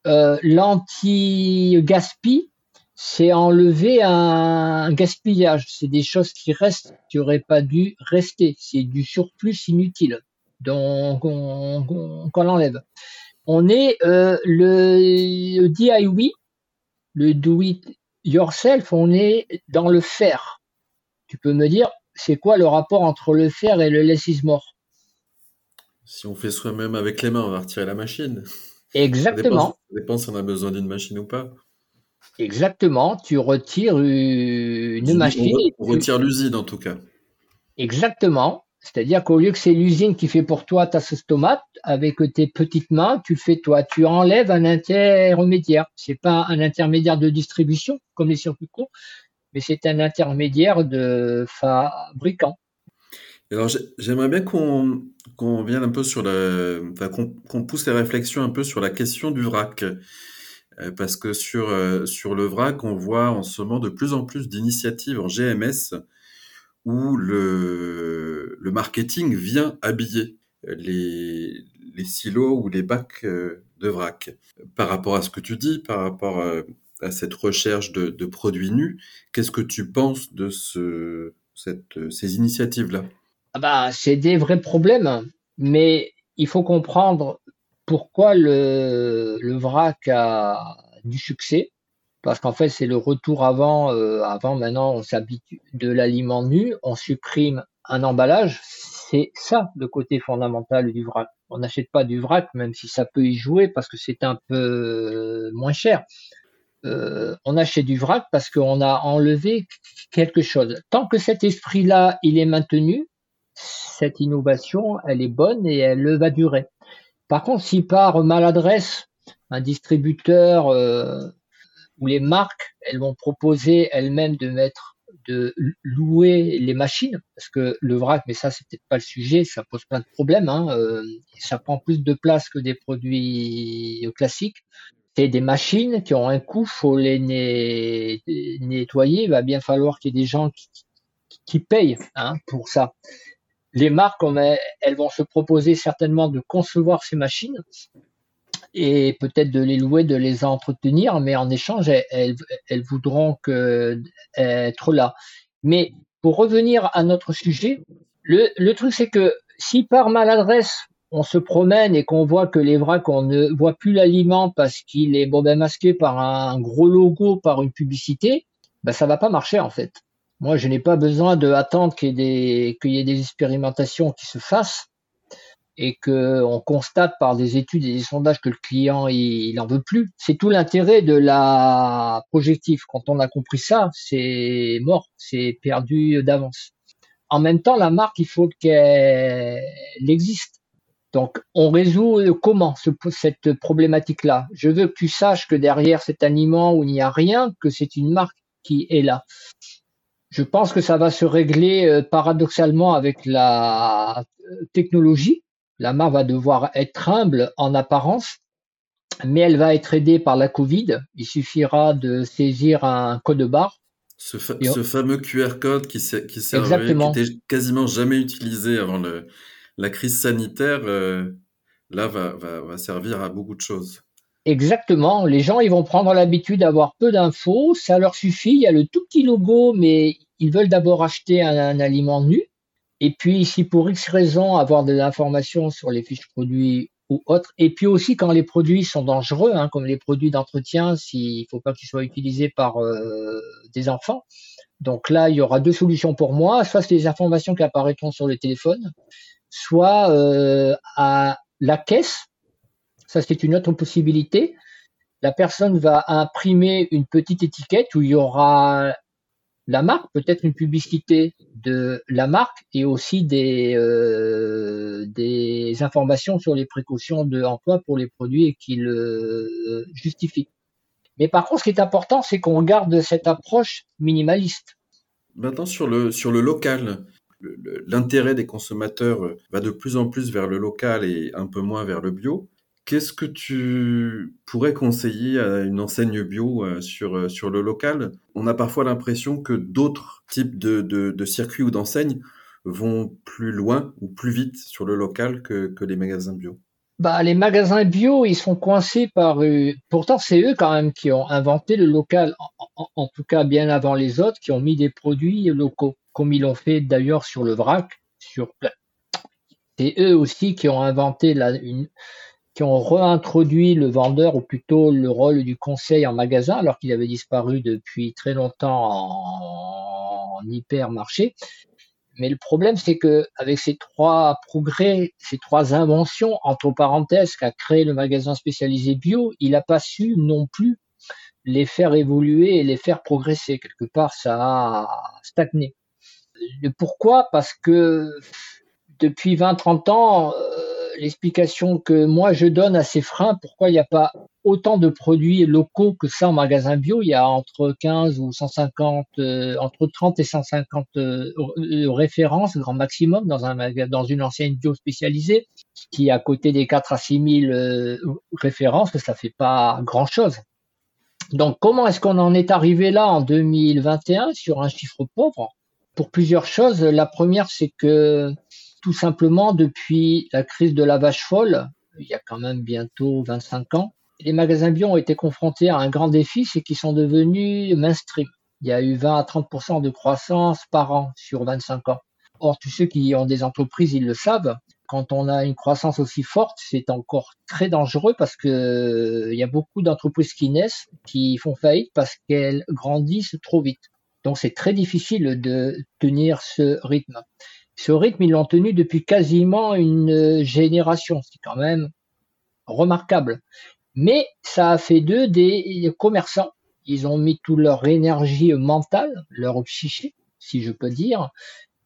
Euh, L'anti-gaspi, c'est enlever un gaspillage. C'est des choses qui restent, qui n'auraient pas dû rester. C'est du surplus inutile. Donc on, on enlève on est euh, le, DIY, le do it yourself, on est dans le faire. Tu peux me dire, c'est quoi le rapport entre le faire et le less is more? Si on fait soi-même avec les mains, on va retirer la machine. Exactement. Ça dépend, si on a besoin d'une machine ou pas. Exactement, tu retires une machine. On, retire l'usine en tout cas. Exactement. C'est-à-dire qu'au lieu que c'est l'usine qui fait pour toi ta sauce tomate, avec tes petites mains, tu fais toi. Tu enlèves un intermédiaire. C'est pas un intermédiaire de distribution, comme les circuits courts, mais c'est un intermédiaire de fabricant. Alors j'aimerais bien qu'on vienne un peu sur la, qu'on pousse les réflexions un peu sur la question du vrac, euh, parce que sur euh, sur le vrac, on voit en ce moment de plus en plus d'initiatives en GMS où le, le marketing vient habiller les, les silos ou les bacs euh, de vrac. Par rapport à ce que tu dis, par rapport à, cette recherche de, de produits nus, qu'est-ce que tu penses de ce, cette, ces initiatives-là? Ah bah, C'est des vrais problèmes, mais il faut comprendre pourquoi le, le vrac a du succès parce qu'en fait c'est le retour avant euh, avant maintenant on s'habitue de l'aliment nu on supprime un emballage. C'est ça le côté fondamental du vrac. On n'achète pas du vrac même si ça peut y jouer parce que c'est un peu euh, moins cher. Euh, on achète du vrac parce qu'on a enlevé quelque chose. Tant que cet esprit là il est maintenu cette innovation elle est bonne et elle va durer. Par contre si par maladresse un distributeur où les marques, elles vont proposer elles-mêmes de mettre, de louer les machines, parce que le vrac, mais ça c'est peut-être pas le sujet, ça pose plein de problèmes, hein, euh, ça prend plus de place que des produits classiques. C'est des machines qui ont un coût, faut les nettoyer, il va bien falloir qu'il y ait des gens qui, qui payent hein, pour ça. Les marques, elles vont se proposer certainement de concevoir ces machines et peut-être de les louer, de les entretenir, mais en échange, elles, voudront que, être là. Mais pour revenir à notre sujet, le, truc c'est que si par maladresse on se promène et qu'on voit que les vracs, on ne voit plus l'aliment parce qu'il est bon, ben, masqué par un gros logo, par une publicité, ben, ça va pas marcher en fait. Moi, je n'ai pas besoin de attendre qu'il y ait des expérimentations qui se fassent et qu'on constate par des études et des sondages que le client il, n'en veut plus. C'est tout l'intérêt de la projectif. Quand on a compris ça, c'est mort, c'est perdu d'avance. En même temps, la marque, il faut qu'elle existe. Donc, on résout comment cette problématique-là Je veux que tu saches que derrière cet aliment où il n'y a rien, que c'est une marque qui est là. Je pense que ça va se régler euh, paradoxalement avec la technologie. La marque va devoir être humble en apparence, mais elle va être aidée par la Covid. Il suffira de saisir un code barre. Ce, fameux QR code qui, qui servait, qui était quasiment jamais utilisé avant la crise sanitaire, euh, là va, va servir à beaucoup de choses. Exactement. Les gens, ils vont prendre l'habitude d'avoir peu d'infos. Ça leur suffit. Il y a le tout petit logo, mais ils veulent d'abord acheter un, aliment nu. Et puis, si pour X raison, avoir de l'information sur les fiches produits ou autres. Et puis aussi, quand les produits sont dangereux, hein, comme les produits d'entretien, s'il ne faut pas qu'ils soient utilisés par euh, des enfants. Donc là, il y aura deux solutions pour moi. Soit c'est les informations qui apparaîtront sur le téléphone, soit euh, à la caisse, ça, c'est une autre possibilité. La personne va imprimer une petite étiquette où il y aura la marque, peut-être une publicité de la marque et aussi des, euh, informations sur les précautions de emploi pour les produits et qui le justifient. Mais par contre, ce qui est important, c'est qu'on garde cette approche minimaliste. Maintenant, sur le, sur le local, l'intérêt des consommateurs va de plus en plus vers le local et un peu moins vers le bio. Qu'est-ce que tu pourrais conseiller à une enseigne bio euh, sur, euh, sur le local? On a parfois l'impression que d'autres types de, circuits ou d'enseignes vont plus loin ou plus vite sur le local que, les magasins bio. Bah, les magasins bio, ils sont coincés par. Euh, pourtant, c'est eux quand même qui ont inventé le local, en, tout cas bien avant les autres, qui ont mis des produits locaux, comme ils l'ont fait d'ailleurs sur le vrac. C'est eux aussi qui ont inventé la, une, qui ont réintroduit le vendeur, ou plutôt le rôle du conseil en magasin, alors qu'il avait disparu depuis très longtemps en, hypermarché. Mais le problème, c'est que avec ces trois progrès, ces trois inventions, entre parenthèses, qu'a créé le magasin spécialisé bio, il n'a pas su non plus les faire évoluer et les faire progresser. Quelque part, ça a stagné. Pourquoi? Parce que depuis 20-30 ans, euh, l'explication que moi je donne à ces freins, pourquoi il n'y a pas autant de produits locaux que ça en magasin bio, il y a entre 15 ou 150, euh, entre 30 et 150 euh, références, grand maximum, dans, un, dans une enseigne bio spécialisée, qui à côté des 4 à 6 000 euh, références, ça fait pas grand chose. Donc comment est-ce qu'on en est arrivé là en 2021 sur un chiffre pauvre? Pour plusieurs choses. La première, c'est que tout simplement depuis la crise de la vache folle, il y a quand même bientôt 25 ans, les magasins bio ont été confrontés à un grand défi, c'est qu'ils sont devenus mainstream. Il y a eu 20 à 30% de croissance par an sur 25 ans. Or, tous ceux qui ont des entreprises, ils le savent. Quand on a une croissance aussi forte, c'est encore très dangereux parce que euh, il y a beaucoup d'entreprises qui naissent, qui font faillite parce qu'elles grandissent trop vite. Donc, c'est très difficile de tenir ce rythme. Ce rythme, ils l'ont tenu depuis quasiment une génération. C'est quand même remarquable. Mais ça a fait d'eux des commerçants. Ils ont mis toute leur énergie mentale, leur psyché, si je peux dire.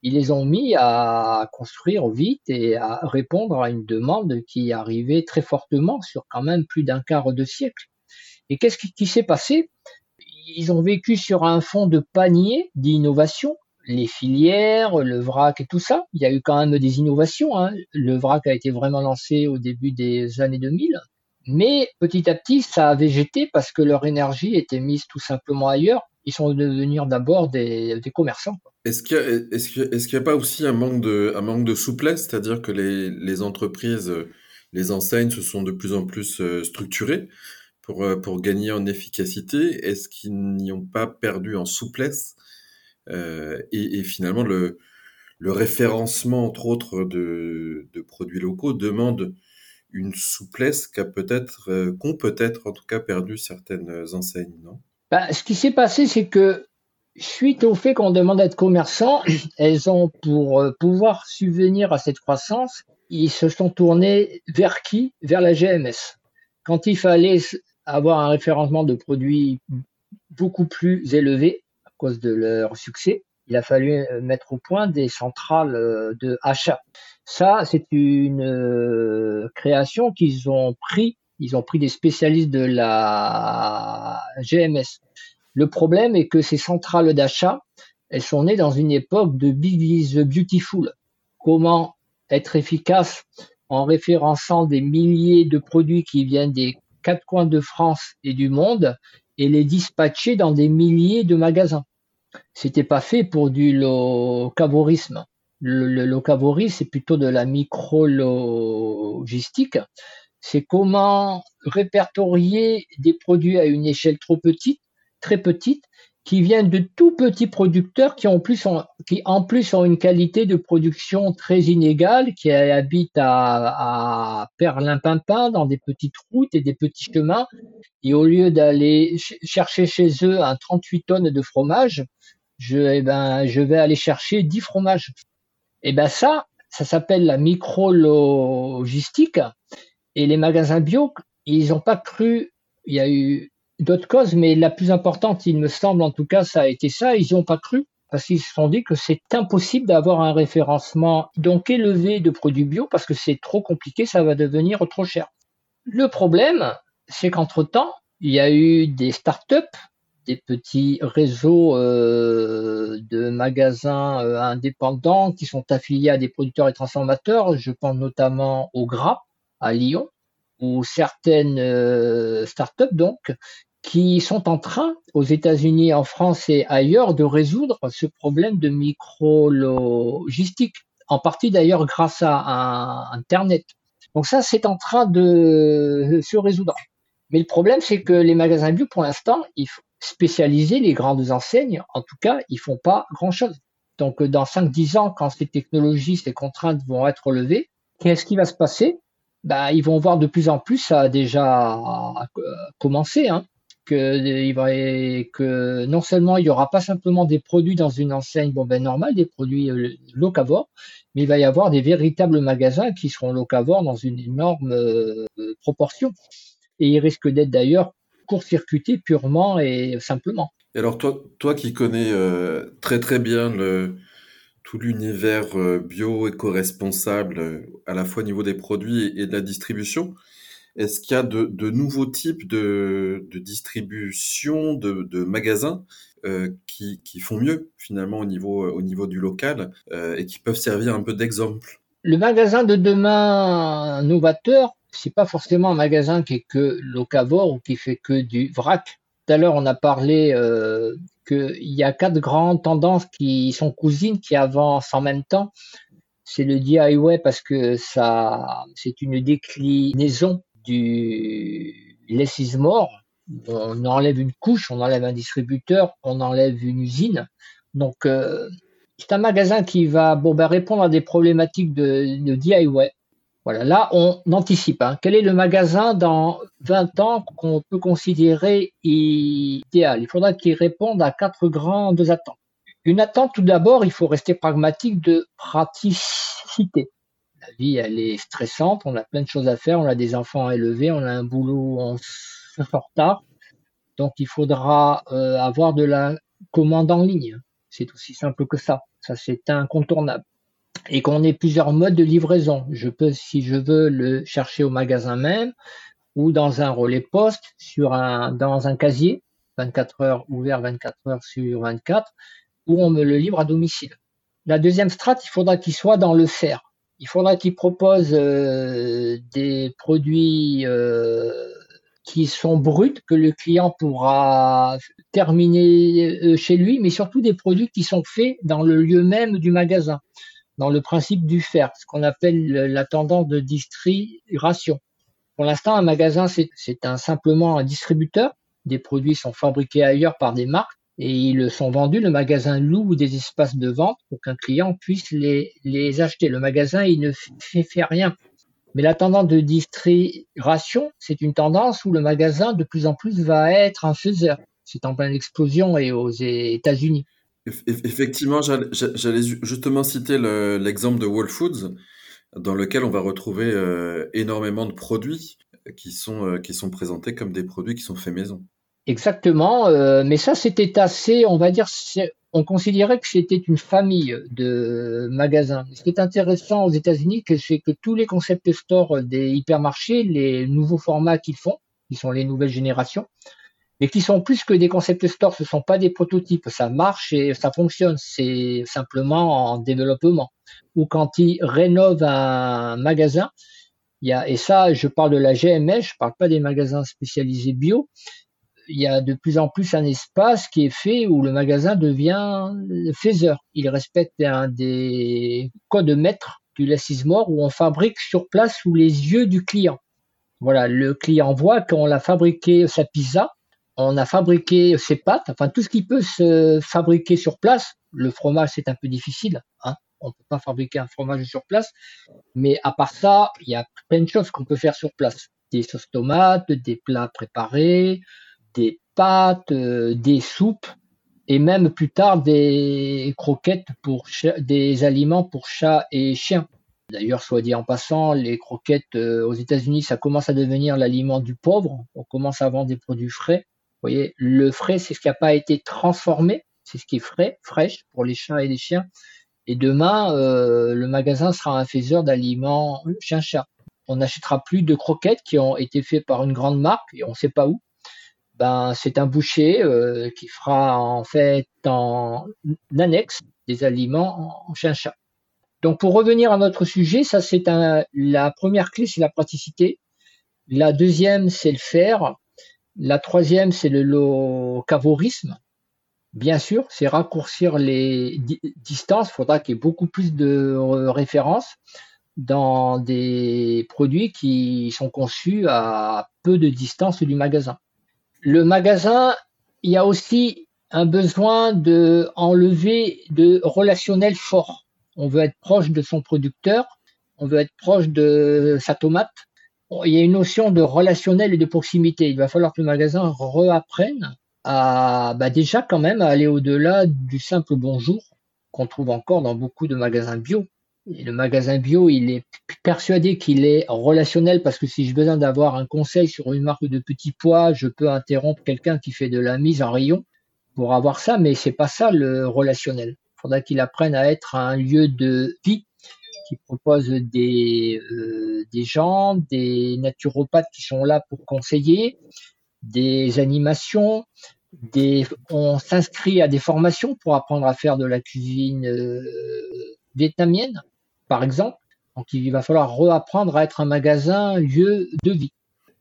Ils les ont mis à construire vite et à répondre à une demande qui arrivait très fortement sur quand même plus d'un quart de siècle. Et qu'est-ce qui s'est passé? Ils ont vécu sur un fond de panier d'innovation les filières, le vrac et tout ça. Il y a eu quand même des innovations. Hein. Le vrac a été vraiment lancé au début des années 2000. Mais petit à petit, ça a végété parce que leur énergie était mise tout simplement ailleurs. Ils sont devenus d'abord des, commerçants. Est-ce qu'il n'y a, pas aussi un manque de, souplesse, c'est-à-dire que les, entreprises, les enseignes se sont de plus en plus euh, structurées euh, pour gagner en efficacité Est-ce qu'ils n'y ont pas perdu en souplesse? Euh, et, finalement, le, référencement, entre autres, de, produits locaux demande une souplesse qu'a peut-être, euh, qu'ont peut-être en tout cas perdu certaines enseignes, non? Bah, Ce qui s'est passé, c'est que suite au fait qu'on demande d'être commerçant, elles ont pour euh, pouvoir subvenir à cette croissance, ils se sont tournés vers qui? Vers la GMS. Quand il fallait avoir un référencement de produits beaucoup plus élevé à cause de leur succès, il a fallu euh, mettre au point des centrales euh, de achat. Ça, c'est une euh, création qu'ils ont pris. Ils ont pris des spécialistes de la GMS. Le problème est que ces centrales d'achat, elles sont nées dans une époque de Big is Beautiful. Comment être efficace en référençant des milliers de produits qui viennent des quatre coins de France et du monde et les dispatcher dans des milliers de magasins? C'était pas fait pour du locavorisme. Le, le locavorisme, c'est plutôt de la micro-logistique. C'est comment répertorier des produits à une échelle trop petite, très petite, qui viennent de tout petits producteurs qui en plus ont, qui en plus ont une qualité de production très inégale, qui habitent à, à Perlimpinpin dans des petites routes et des petits chemins, et au lieu d'aller chercher chez eux un 38 tonnes de fromage, je, eh ben, je vais aller chercher 10 fromages. Et eh ben ça, ça s'appelle la micro-logistique. Et les magasins bio, ils n'ont pas cru, il y a eu d'autres causes, mais la plus importante, il me semble en tout cas, ça a été ça, ils n'ont pas cru parce qu'ils se sont dit que c'est impossible d'avoir un référencement donc élevé de produits bio parce que c'est trop compliqué, ça va devenir trop cher. Le problème, c'est qu'entre-temps, il y a eu des startups, des petits réseaux euh, de magasins euh, indépendants qui sont affiliés à des producteurs et transformateurs. Je pense notamment au Gras à Lyon, ou certaines euh, startups donc qui sont en train, aux États-Unis, en France et ailleurs, de résoudre ce problème de micro-logistique, en partie d'ailleurs grâce à Internet. Donc ça, c'est en train de se résoudre. Mais le problème, c'est que les magasins bio, pour l'instant, ils spécialisés, les grandes enseignes, en tout cas, ils font pas grand-chose. Donc dans 5-10 ans, quand ces technologies, ces contraintes vont être levées, qu'est-ce qui va se passer? Bah, Ils vont voir de plus en plus, ça a déjà commencé, hein, que, non seulement il n'y aura pas simplement des produits dans une enseigne bon ben normale, des produits euh, locavores, mais il va y avoir des véritables magasins qui seront locavores dans une énorme euh, proportion. Et ils risquent d'être d'ailleurs court-circuités purement et simplement. Et alors toi, toi qui connais euh, très très bien tout l'univers bio, éco-responsable, à la fois au niveau des produits et de la distribution, est-ce qu'il y a de, nouveaux types de, distribution, de, magasins euh, qui, font mieux finalement au niveau, au niveau du local euh, et qui peuvent servir un peu d'exemple? Le magasin de demain novateur, c'est pas forcément un magasin qui est que locavore ou qui fait que du vrac. Tout à l'heure, on a parlé euh, qu'il y a quatre grandes tendances qui sont cousines, qui avancent en même temps. C'est le DIY parce que c'est une déclinaison du less is On enlève une couche, on enlève un distributeur, on enlève une usine. Donc, euh, c'est un magasin qui va ben, répondre à des problématiques de, de DIY. Voilà, là, on anticipe. Hein. Quel est le magasin dans 20 ans qu'on peut considérer idéal? Il faudra qu'il réponde à quatre grandes attentes. Une attente, tout d'abord, il faut rester pragmatique de praticité la vie, elle est stressante, on a plein de choses à faire, on a des enfants à élever, on a un boulot en retard. Donc, il faudra euh, avoir de la commande en ligne. C'est aussi simple que ça. Ça, c'est incontournable. Et qu'on ait plusieurs modes de livraison. Je peux, si je veux, le chercher au magasin même ou dans un relais poste, dans un casier, 24 heures ouvert 24 heures sur 24, ou on me le livre à domicile. La deuxième strate, il faudra qu'il soit dans le fer il faudra qu'ils proposent euh, des produits euh, qui sont bruts, que le client pourra terminer euh, chez lui, mais surtout des produits qui sont faits dans le lieu même du magasin, dans le principe du faire, ce qu'on appelle la tendance de distribution. Pour l'instant, un magasin, c'est simplement un distributeur. Des produits sont fabriqués ailleurs par des marques et ils sont vendus. Le magasin loue des espaces de vente pour qu'un client puisse les, les acheter. Le magasin, il ne fait, rien. Mais la tendance de distribution, c'est une tendance où le magasin de plus en plus va être un faiseur. C'est en pleine explosion et aux États-Unis. Effectivement, j'allais justement citer l'exemple de Whole Foods, dans lequel on va retrouver énormément de produits qui sont, qui sont présentés comme des produits qui sont faits maison. Exactement, mais ça c'était assez, on va dire, on considérait que c'était une famille de magasins. Ce qui est intéressant aux États-Unis, c'est que tous les concept stores des hypermarchés, les nouveaux formats qu'ils font, qui sont les nouvelles générations, mais qui sont plus que des concept stores, ce ne sont pas des prototypes, ça marche et ça fonctionne, c'est simplement en développement. Ou quand ils rénovent un magasin, y a, et ça, je parle de la GMS, je parle pas des magasins spécialisés bio, y a de plus en plus un espace qui est fait où le magasin devient faiseur. Il respecte un des codes maîtres du mort où on fabrique sur place sous les yeux du client. Voilà, le client voit qu'on a fabriqué sa pizza, on a fabriqué ses pâtes, enfin tout ce qui peut se fabriquer sur place. Le fromage, c'est un peu difficile. Hein on ne peut pas fabriquer un fromage sur place. Mais à part ça, il y a plein de choses qu'on peut faire sur place. Des sauces tomates, des plats préparés, des pâtes, euh, des soupes et même plus tard des croquettes pour des aliments pour chats et chiens. D'ailleurs, soit dit en passant, les croquettes euh, aux États-Unis, ça commence à devenir l'aliment du pauvre. On commence à vendre des produits frais. Vous voyez, le frais, c'est ce qui n'a pas été transformé, c'est ce qui est frais, fraîche pour les chats et les chiens. Et demain, euh, le magasin sera un faiseur d'aliments chien-chat. On n'achètera plus de croquettes qui ont été faites par une grande marque et on ne sait pas où ben, c'est un boucher euh, qui fera en fait en annexe des aliments en chien-chat. Donc pour revenir à notre sujet, ça c'est la première clé, c'est la praticité. La deuxième, c'est le faire. La troisième, c'est le locavorisme. Bien sûr, c'est raccourcir les distances. Il faudra qu'il y ait beaucoup plus de références dans des produits qui sont conçus à peu de distance du magasin le magasin, il y a aussi un besoin de de relationnel fort. On veut être proche de son producteur, on veut être proche de sa tomate. Il y a une notion de relationnel et de proximité. Il va falloir que le magasin réapprenne à bah déjà quand même à aller au-delà du simple bonjour qu'on trouve encore dans beaucoup de magasins bio le magasin bio, il est persuadé qu'il est relationnel parce que si j'ai besoin d'avoir un conseil sur une marque de petits pois, je peux interrompre quelqu'un qui fait de la mise en rayon pour avoir ça, mais c'est pas ça le relationnel. Il faudra qu'il apprenne à être un lieu de vie qui propose des, euh, gens, des naturopathes qui sont là pour conseiller, des animations, on s'inscrit à des formations pour apprendre à faire de la cuisine euh, vietnamienne par exemple. Donc il va falloir reapprendre à être un magasin, lieu de vie.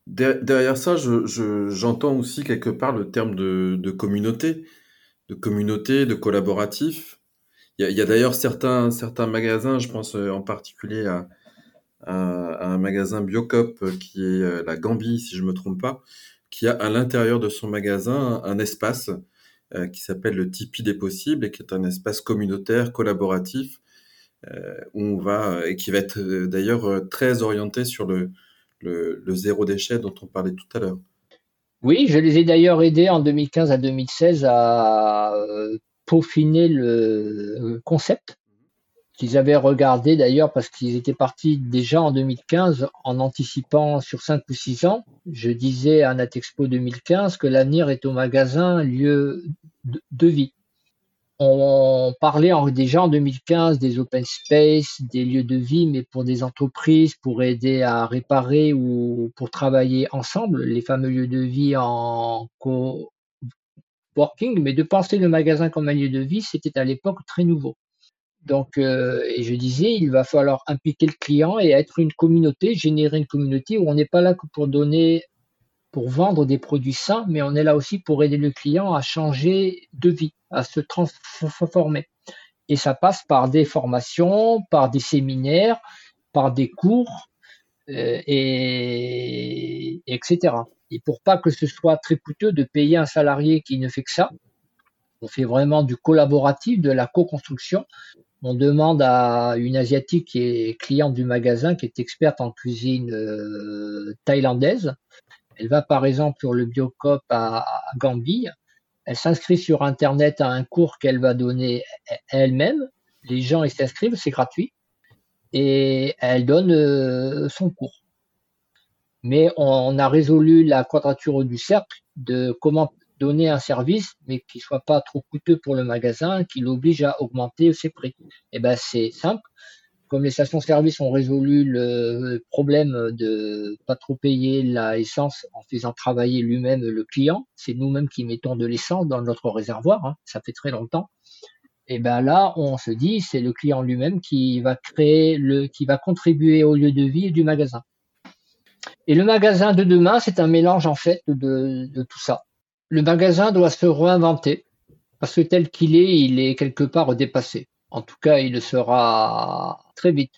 Derrière ça, j'entends aussi quelque part le terme de, communauté, de communauté, de collaboratif. Il y a, d'ailleurs certains, certains magasins, je pense euh, en particulier à, un magasin Biocop euh, qui est euh, la Gambie, si je me trompe pas, qui a à l'intérieur de son magasin un espace qui s'appelle le Tipeee des possibles et qui est un espace communautaire, collaboratif, on va et qui va être euh, d'ailleurs euh, très orienté sur le, le, zéro déchet dont on parlait tout à l'heure. Oui, je les ai d'ailleurs aidés en 2015 à 2016 à peaufiner le concept qu'ils avaient regardé d'ailleurs parce qu'ils étaient partis déjà en 2015 en anticipant sur 5 ou 6 ans. Je disais à Natexpo 2015 que l'avenir est au magasin lieu de vie. On parlait déjà en 2015 des open space, des lieux de vie, mais pour des entreprises, pour aider à réparer ou pour travailler ensemble, les fameux lieux de vie en co-working, mais de penser le magasin comme un lieu de vie, c'était à l'époque très nouveau. Donc, euh, je disais, il va falloir impliquer le client et être une communauté, générer une communauté où on n'est pas là que pour donner, pour vendre des produits sains, mais on est là aussi pour aider le client à changer de vie à se transformer. Et ça passe par des formations, par des séminaires, par des cours, euh, et, etc. Et pour pas que ce soit très coûteux de payer un salarié qui ne fait que ça, on fait vraiment du collaboratif, de la co-construction. On demande à une asiatique qui est cliente du magasin, qui est experte en cuisine euh, thaïlandaise. Elle va par exemple sur le Biocop à, Gambie elle s'inscrit sur Internet à un cours qu'elle va donner elle-même. Les gens s'inscrivent, c'est gratuit. et elle donne euh, son cours. Mais on a résolu la quadrature du cercle de comment donner un service, mais qui soit pas trop coûteux pour le magasin, qui l'oblige à augmenter ses prix. Et eh ben c'est simple. Comme les stations-service ont résolu le problème de pas trop payer la essence en faisant travailler lui-même le client, c'est nous-mêmes qui mettons de l'essence dans notre réservoir. Hein, ça fait très longtemps. Et ben là, on se dit, c'est le client lui-même qui va créer le, qui va contribuer au lieu de vie du magasin. Et le magasin de demain, c'est un mélange en fait de, de tout ça le magasin doit se réinventer parce que tel qu'il est, il est quelque part dépassé. En tout cas, il le sera très vite.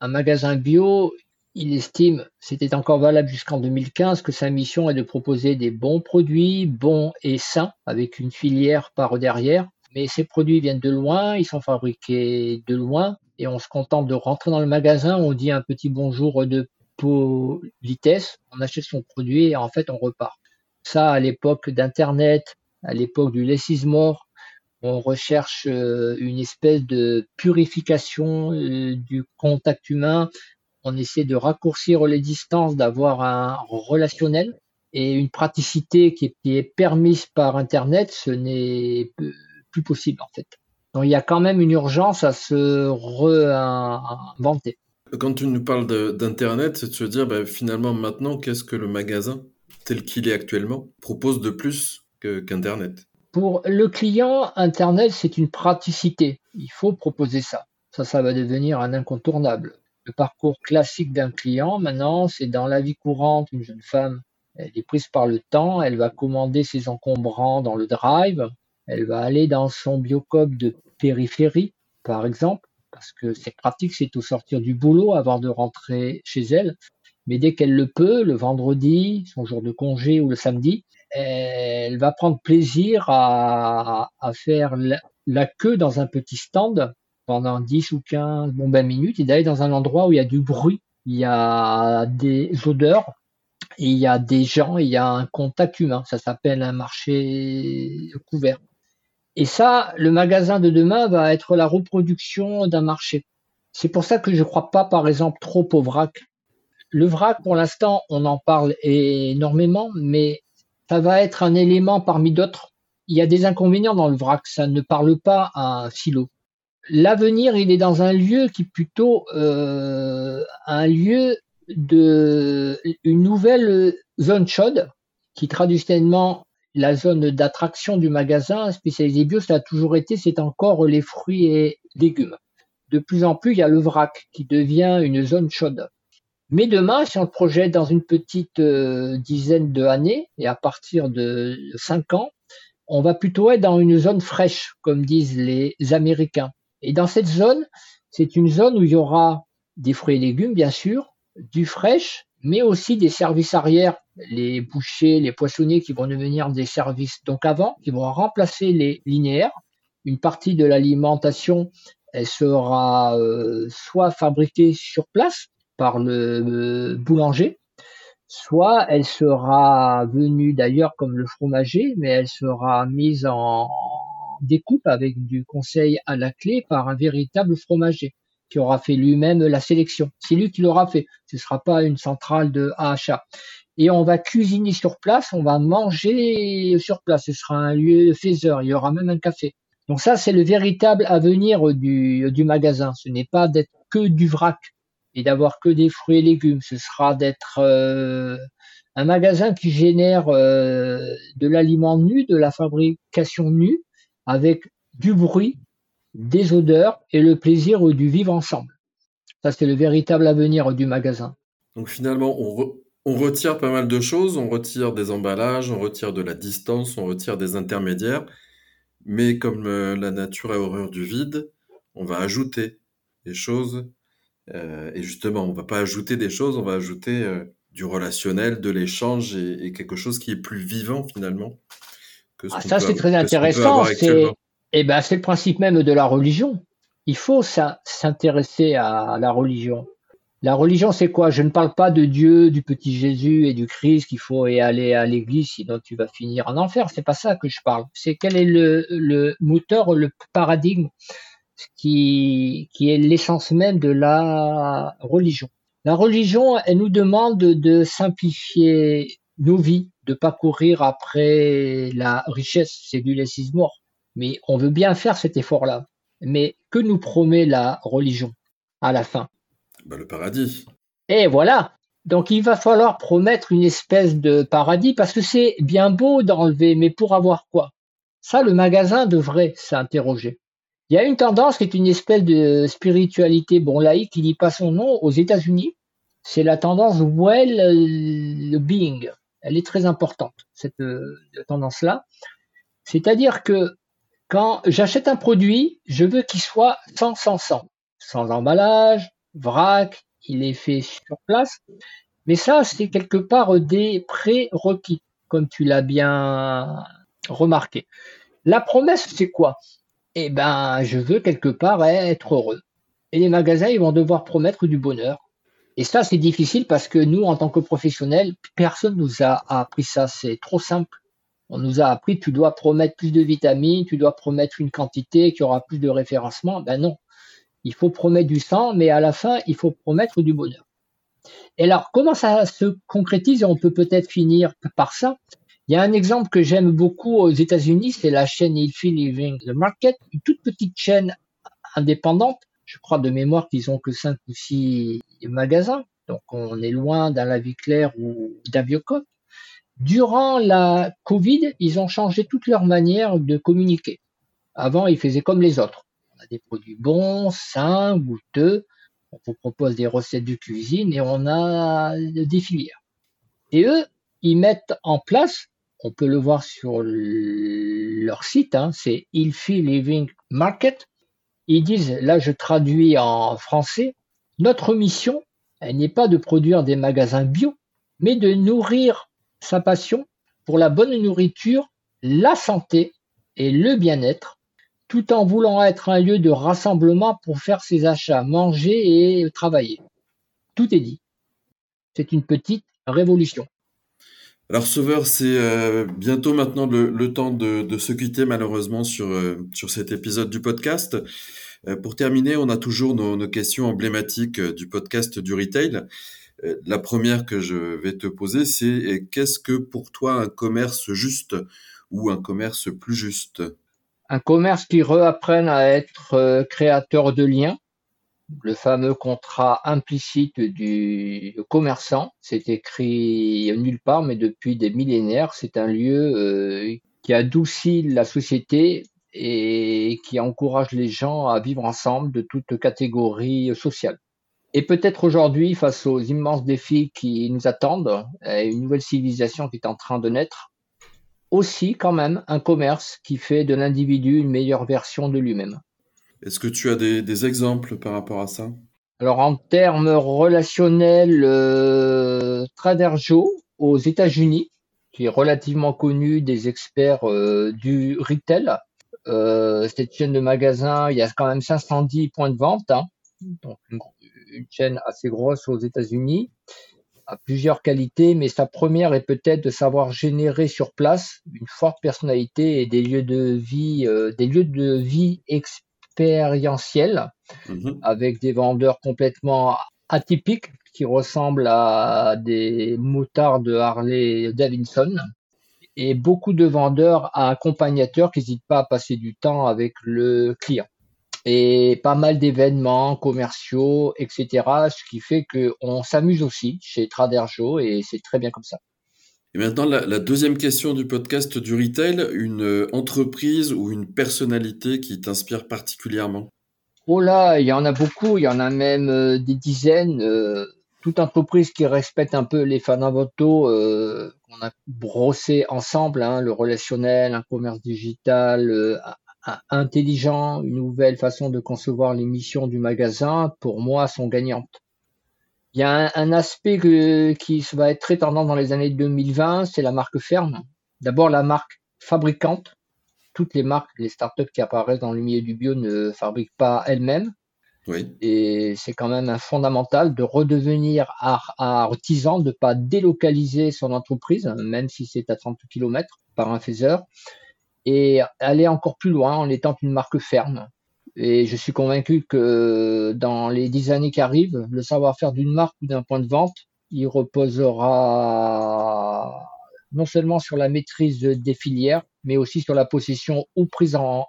Un magasin bio, il estime, c'était encore valable jusqu'en 2015, que sa mission est de proposer des bons produits, bons et sains, avec une filière par derrière. Mais ces produits viennent de loin, ils sont fabriqués de loin, et on se contente de rentrer dans le magasin, on dit un petit bonjour de politesse, on achète son produit et en fait on repart. Ça, à l'époque d'Internet, à l'époque du mort, on recherche euh, une espèce de purification euh, du contact humain. On essaie de raccourcir les distances, d'avoir un relationnel et une praticité qui est, permise par Internet, ce n'est plus possible en fait. Donc il y a quand même une urgence à se réinventer. Quand tu nous parles d'Internet, c'est de se dire bah, finalement maintenant, qu'est-ce que le magasin tel qu'il est actuellement, propose de plus qu'Internet? Pour le client, Internet, c'est une praticité. Il faut proposer ça. Ça, ça va devenir un incontournable. Le parcours classique d'un client, maintenant, c'est dans la vie courante, une jeune femme, elle est prise par le temps, elle va commander ses encombrants dans le drive, elle va aller dans son biocop de périphérie, par exemple, parce que c'est pratique, c'est au sortir du boulot avant de rentrer chez elle mais dès qu'elle le peut, le vendredi, son jour de congé ou le samedi, elle va prendre plaisir à, faire la, queue dans un petit stand pendant 10 ou 15, bon 20 minutes et d'aller dans un endroit où il y a du bruit, il y a des odeurs, il y a des gens, il y a un contact humain. Ça s'appelle un marché couvert. Et ça, le magasin de demain va être la reproduction d'un marché. C'est pour ça que je ne crois pas, par exemple, trop au vrac le vrac, pour l'instant, on en parle énormément, mais ça va être un élément parmi d'autres. Il y a des inconvénients dans le vrac, ça ne parle pas à un silo. L'avenir, il est dans un lieu qui est plutôt euh, un lieu de une nouvelle zone chaude, qui traditionnellement la zone d'attraction du magasin spécialisé bio, ça a toujours été, c'est encore les fruits et légumes. De plus en plus, il y a le vrac qui devient une zone chaude. Mais demain, si on le projette dans une petite euh, dizaine d'années, et à partir de 5 ans, on va plutôt être dans une zone fraîche, comme disent les Américains. Et dans cette zone, c'est une zone où il y aura des fruits et légumes, bien sûr, du fraîche, mais aussi des services arrière, les bouchers, les poissonniers qui vont devenir des services donc avant, qui vont remplacer les linéaires. Une partie de l'alimentation, elle sera euh, soit fabriquée sur place, par le boulanger, soit elle sera venue d'ailleurs comme le fromager, mais elle sera mise en découpe avec du conseil à la clé par un véritable fromager qui aura fait lui-même la sélection. C'est lui qui l'aura fait. Ce ne sera pas une centrale de achat. Et on va cuisiner sur place, on va manger sur place. Ce sera un lieu faiseur. Il y aura même un café. Donc ça, c'est le véritable avenir du, du magasin. Ce n'est pas d'être que du vrac et d'avoir que des fruits et légumes. Ce sera d'être euh, un magasin qui génère euh, de l'aliment nu, de la fabrication nue, avec du bruit, des odeurs et le plaisir du vivre ensemble. Ça, c'est le véritable avenir du magasin. Donc finalement, on, retire pas mal de choses, on retire des emballages, on retire de la distance, on retire des intermédiaires, mais comme euh, la nature a horreur du vide, on va ajouter des choses et justement, on va pas ajouter des choses, on va ajouter euh, du relationnel, de l'échange et, quelque chose qui est plus vivant finalement. ah, ça, c'est très intéressant. C'est eh ben, le principe même de la religion. Il faut s'intéresser à la religion. La religion, c'est quoi? Je ne parle pas de Dieu, du petit Jésus et du Christ qu'il faut aller à l'église, sinon tu vas finir en enfer. C'est pas ça que je parle. C'est quel est le, le moteur, le paradigme ce qui, qui est l'essence même de la religion. La religion, elle nous demande de simplifier nos vies, de pas courir après la richesse, c'est du laissisme mort. Mais on veut bien faire cet effort-là. Mais que nous promet la religion à la fin? Bah, Le paradis. Et voilà. Donc il va falloir promettre une espèce de paradis parce que c'est bien beau d'enlever, mais pour avoir quoi? Ça, le magasin devrait s'interroger. Il y a une tendance qui est une espèce de spiritualité bon laïque qui dit pas son nom aux États-Unis. C'est la tendance well being. Elle est très importante cette euh, tendance-là. C'est-à-dire que quand j'achète un produit, je veux qu'il soit sans, sans, sans, sans emballage, vrac, il est fait sur place. Mais ça, c'est quelque part des prérequis, comme tu l'as bien remarqué. La promesse, c'est quoi? Eh ben, je veux quelque part être heureux. Et les magasins, ils vont devoir promettre du bonheur. Et ça, c'est difficile parce que nous, en tant que professionnels, personne nous a appris ça. C'est trop simple. On nous a appris, tu dois promettre plus de vitamines, tu dois promettre une quantité qui aura plus de référencement. Ben non. Il faut promettre du sang, mais à la fin, il faut promettre du bonheur. Et alors, comment ça se concrétise? On peut peut-être finir par ça. Il y a un exemple que j'aime beaucoup aux États-Unis, c'est la chaîne Ilfi Living the Market, une toute petite chaîne indépendante. Je crois de mémoire qu'ils ont que cinq ou six magasins. Donc, on est loin d'un La Vie Claire ou d'un Biocop. Durant la Covid, ils ont changé toute leur manière de communiquer. Avant, ils faisaient comme les autres. On a des produits bons, sains, goûteux. On vous propose des recettes de cuisine et on a des filières. Et eux, ils mettent en place, on peut le voir sur leur site, hein, c'est Ilfi Living Market. Ils disent, là je traduis en français, notre mission, n'est pas de produire des magasins bio, mais de nourrir sa passion pour la bonne nourriture, la santé et le bien-être, tout en voulant être un lieu de rassemblement pour faire ses achats, manger et travailler. Tout est dit. C'est une petite révolution. Alors Sauveur, c'est euh, bientôt maintenant le, temps de, se quitter malheureusement sur, euh, sur cet épisode du podcast. Euh, pour terminer, on a toujours nos questions emblématiques du podcast du retail. La première que je vais te poser, c'est qu'est-ce que pour toi un commerce juste ou un commerce plus juste? Un commerce qui réapprenne à être créateur de liens. Le fameux contrat implicite du commerçant, c'est écrit nulle part, mais depuis des millénaires, c'est un lieu qui adoucit la société et qui encourage les gens à vivre ensemble de toutes catégories sociales. Et peut-être aujourd'hui, face aux immenses défis qui nous attendent, une nouvelle civilisation qui est en train de naître, aussi quand même un commerce qui fait de l'individu une meilleure version de lui-même. Est-ce que tu as des, exemples par rapport à ça? Alors en termes relationnels, euh, Trader Joe aux États-Unis, qui est relativement connu des experts euh, du retail. Euh, cette chaîne de magasins, il y a quand même 510 points de vente, hein, donc une chaîne assez grosse aux États-Unis, a plusieurs qualités, mais sa première est peut-être de savoir générer sur place une forte personnalité et des lieux de vie, euh, des lieux de vie expérientiels, mhm. avec des vendeurs complètement atypiques qui ressemblent à des motards de Harley Davidson et beaucoup de vendeurs accompagnateurs qui n'hésitent pas à passer du temps avec le client et pas mal d'événements commerciaux, etc. Ce qui fait qu'on s'amuse aussi chez Trader Joe et c'est très bien comme ça. Et maintenant, la, deuxième question du podcast du retail, une entreprise ou une personnalité qui t'inspire particulièrement? Oh là, il y en a beaucoup, il y en a même euh, des dizaines. Euh, toute entreprise qui respecte un peu les fondamentaux euh, qu'on a brossé ensemble, hein, le relationnel, un commerce digital, euh, intelligent, une nouvelle façon de concevoir les missions du magasin, pour moi, sont gagnantes. Il y a un, aspect qui va être très tendance dans les années 2020, c'est la marque ferme. D'abord, la marque fabricante. Toutes les marques, les startups qui apparaissent dans le milieu du bio ne fabriquent pas elles-mêmes. Oui. Et c'est quand même un fondamental de redevenir artisan, de ne pas délocaliser son entreprise, même si c'est à 30 km par un faiseur et aller encore plus loin en étant une marque ferme. Et je suis convaincu que dans les dix années qui arrivent, le savoir-faire d'une marque ou d'un point de vente, il reposera non seulement sur la maîtrise des filières, mais aussi sur la possession ou prise, en,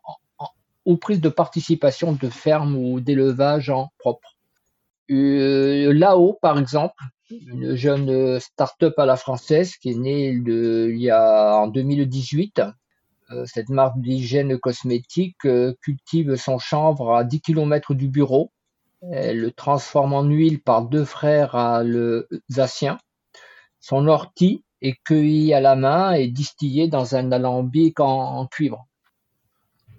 ou prise de participation de fermes ou d'élevage en propre. Euh, Là-haut, par exemple, une jeune start-up à la française qui est née il y a, en 2018, euh, cette marque d'hygiène cosmétique euh, cultive son chanvre à 10 km du bureau. Elle le transforme en huile par deux frères alsaciens. Son ortie est cueilli à la main et distillé dans un alambic en, cuivre.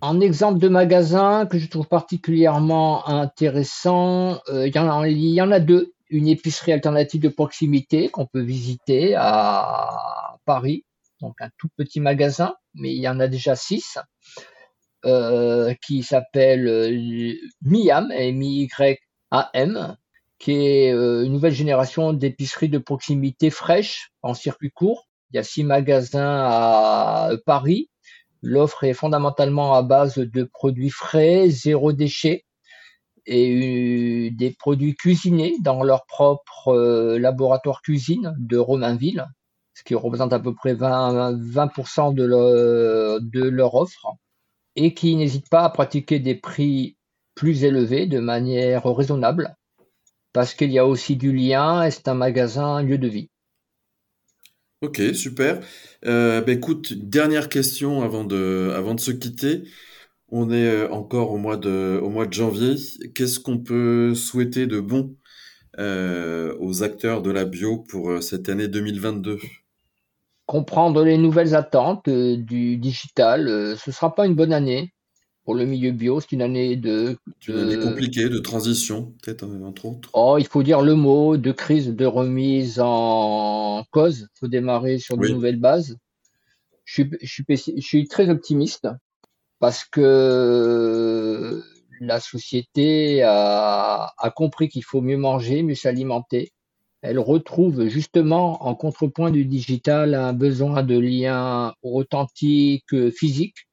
En exemple de magasin que je trouve particulièrement intéressant, euh, il, y en a, deux. Une épicerie alternative de proximité qu'on peut visiter à Paris, donc un tout petit magasin, mais il y en a déjà six, euh, qui s'appelle euh, Miam, M-I-Y-A-M, qui est euh, une nouvelle génération d'épiceries de proximité fraîches en circuit court. Il y a six magasins à Paris. L'offre est fondamentalement à base de produits frais, zéro déchet et des produits cuisinés dans leur propre laboratoire cuisine de Romainville ce qui représente à peu près 20, 20% de, de leur offre, et qui n'hésitent pas à pratiquer des prix plus élevés de manière raisonnable, parce qu'il y a aussi du lien et c'est un magasin, un lieu de vie. Ok, super. Euh, bah, écoute, dernière question avant de, avant de se quitter. On est euh, encore au mois de, au mois de janvier. Qu'est-ce qu'on peut souhaiter de bon euh, aux acteurs de la bio pour cette année 2022 comprendre les nouvelles attentes euh, du digital. Euh, ce sera pas une bonne année pour le milieu bio. C'est une année de, Une année compliquée, de transition, peut-être euh, entre autres? Oh, il faut dire le mot de crise, de remise en cause. Il faut démarrer sur de nouvelles bases. Je suis, je, suis, je suis très optimiste parce que la société a, a compris qu'il faut mieux manger, mieux s'alimenter elle retrouve justement en contrepoint du digital un besoin de lien authentique physique,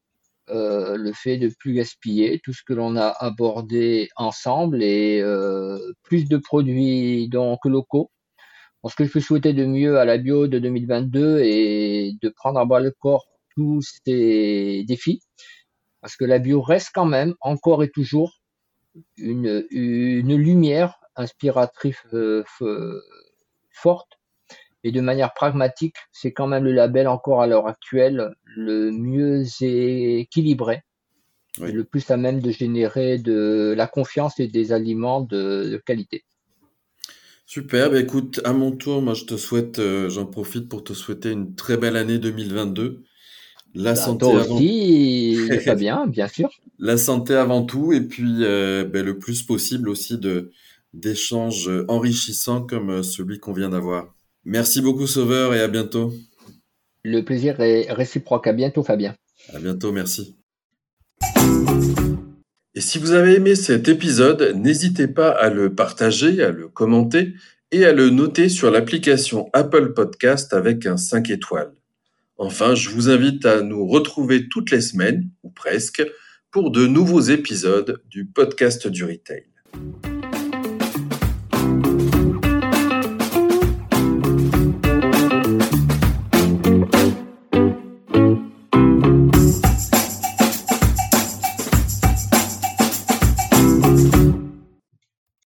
euh, le fait de plus gaspiller tout ce que l'on a abordé ensemble et euh, plus de produits donc locaux. ce que je peux souhaiter de mieux à la bio de 2022 est de prendre à bras le corps tous ces défis, parce que la bio reste quand même encore et toujours une lumière inspiratrice euh, forte et de manière pragmatique, c'est quand même le label encore à l'heure actuelle le mieux équilibré, le plus à même de générer de la confiance et des aliments de, qualité. Super, bah écoute, à mon tour, moi je te souhaite, euh, j'en profite pour te souhaiter une très belle année 2022. La bah, santé avant... aussi, bien, bien sûr. La santé avant tout, et puis euh, bah, le plus possible aussi de, d'échanges enrichissants comme euh, celui qu'on vient d'avoir. Merci beaucoup Sauveur et à bientôt. Le plaisir est réciproque. À bientôt Fabien. À bientôt, merci. Et si vous avez aimé cet épisode, n'hésitez pas à le partager, à le commenter et à le noter sur l'application Apple Podcast avec un 5 étoiles. Enfin, je vous invite à nous retrouver toutes les semaines, ou presque, pour de nouveaux épisodes du podcast du retail.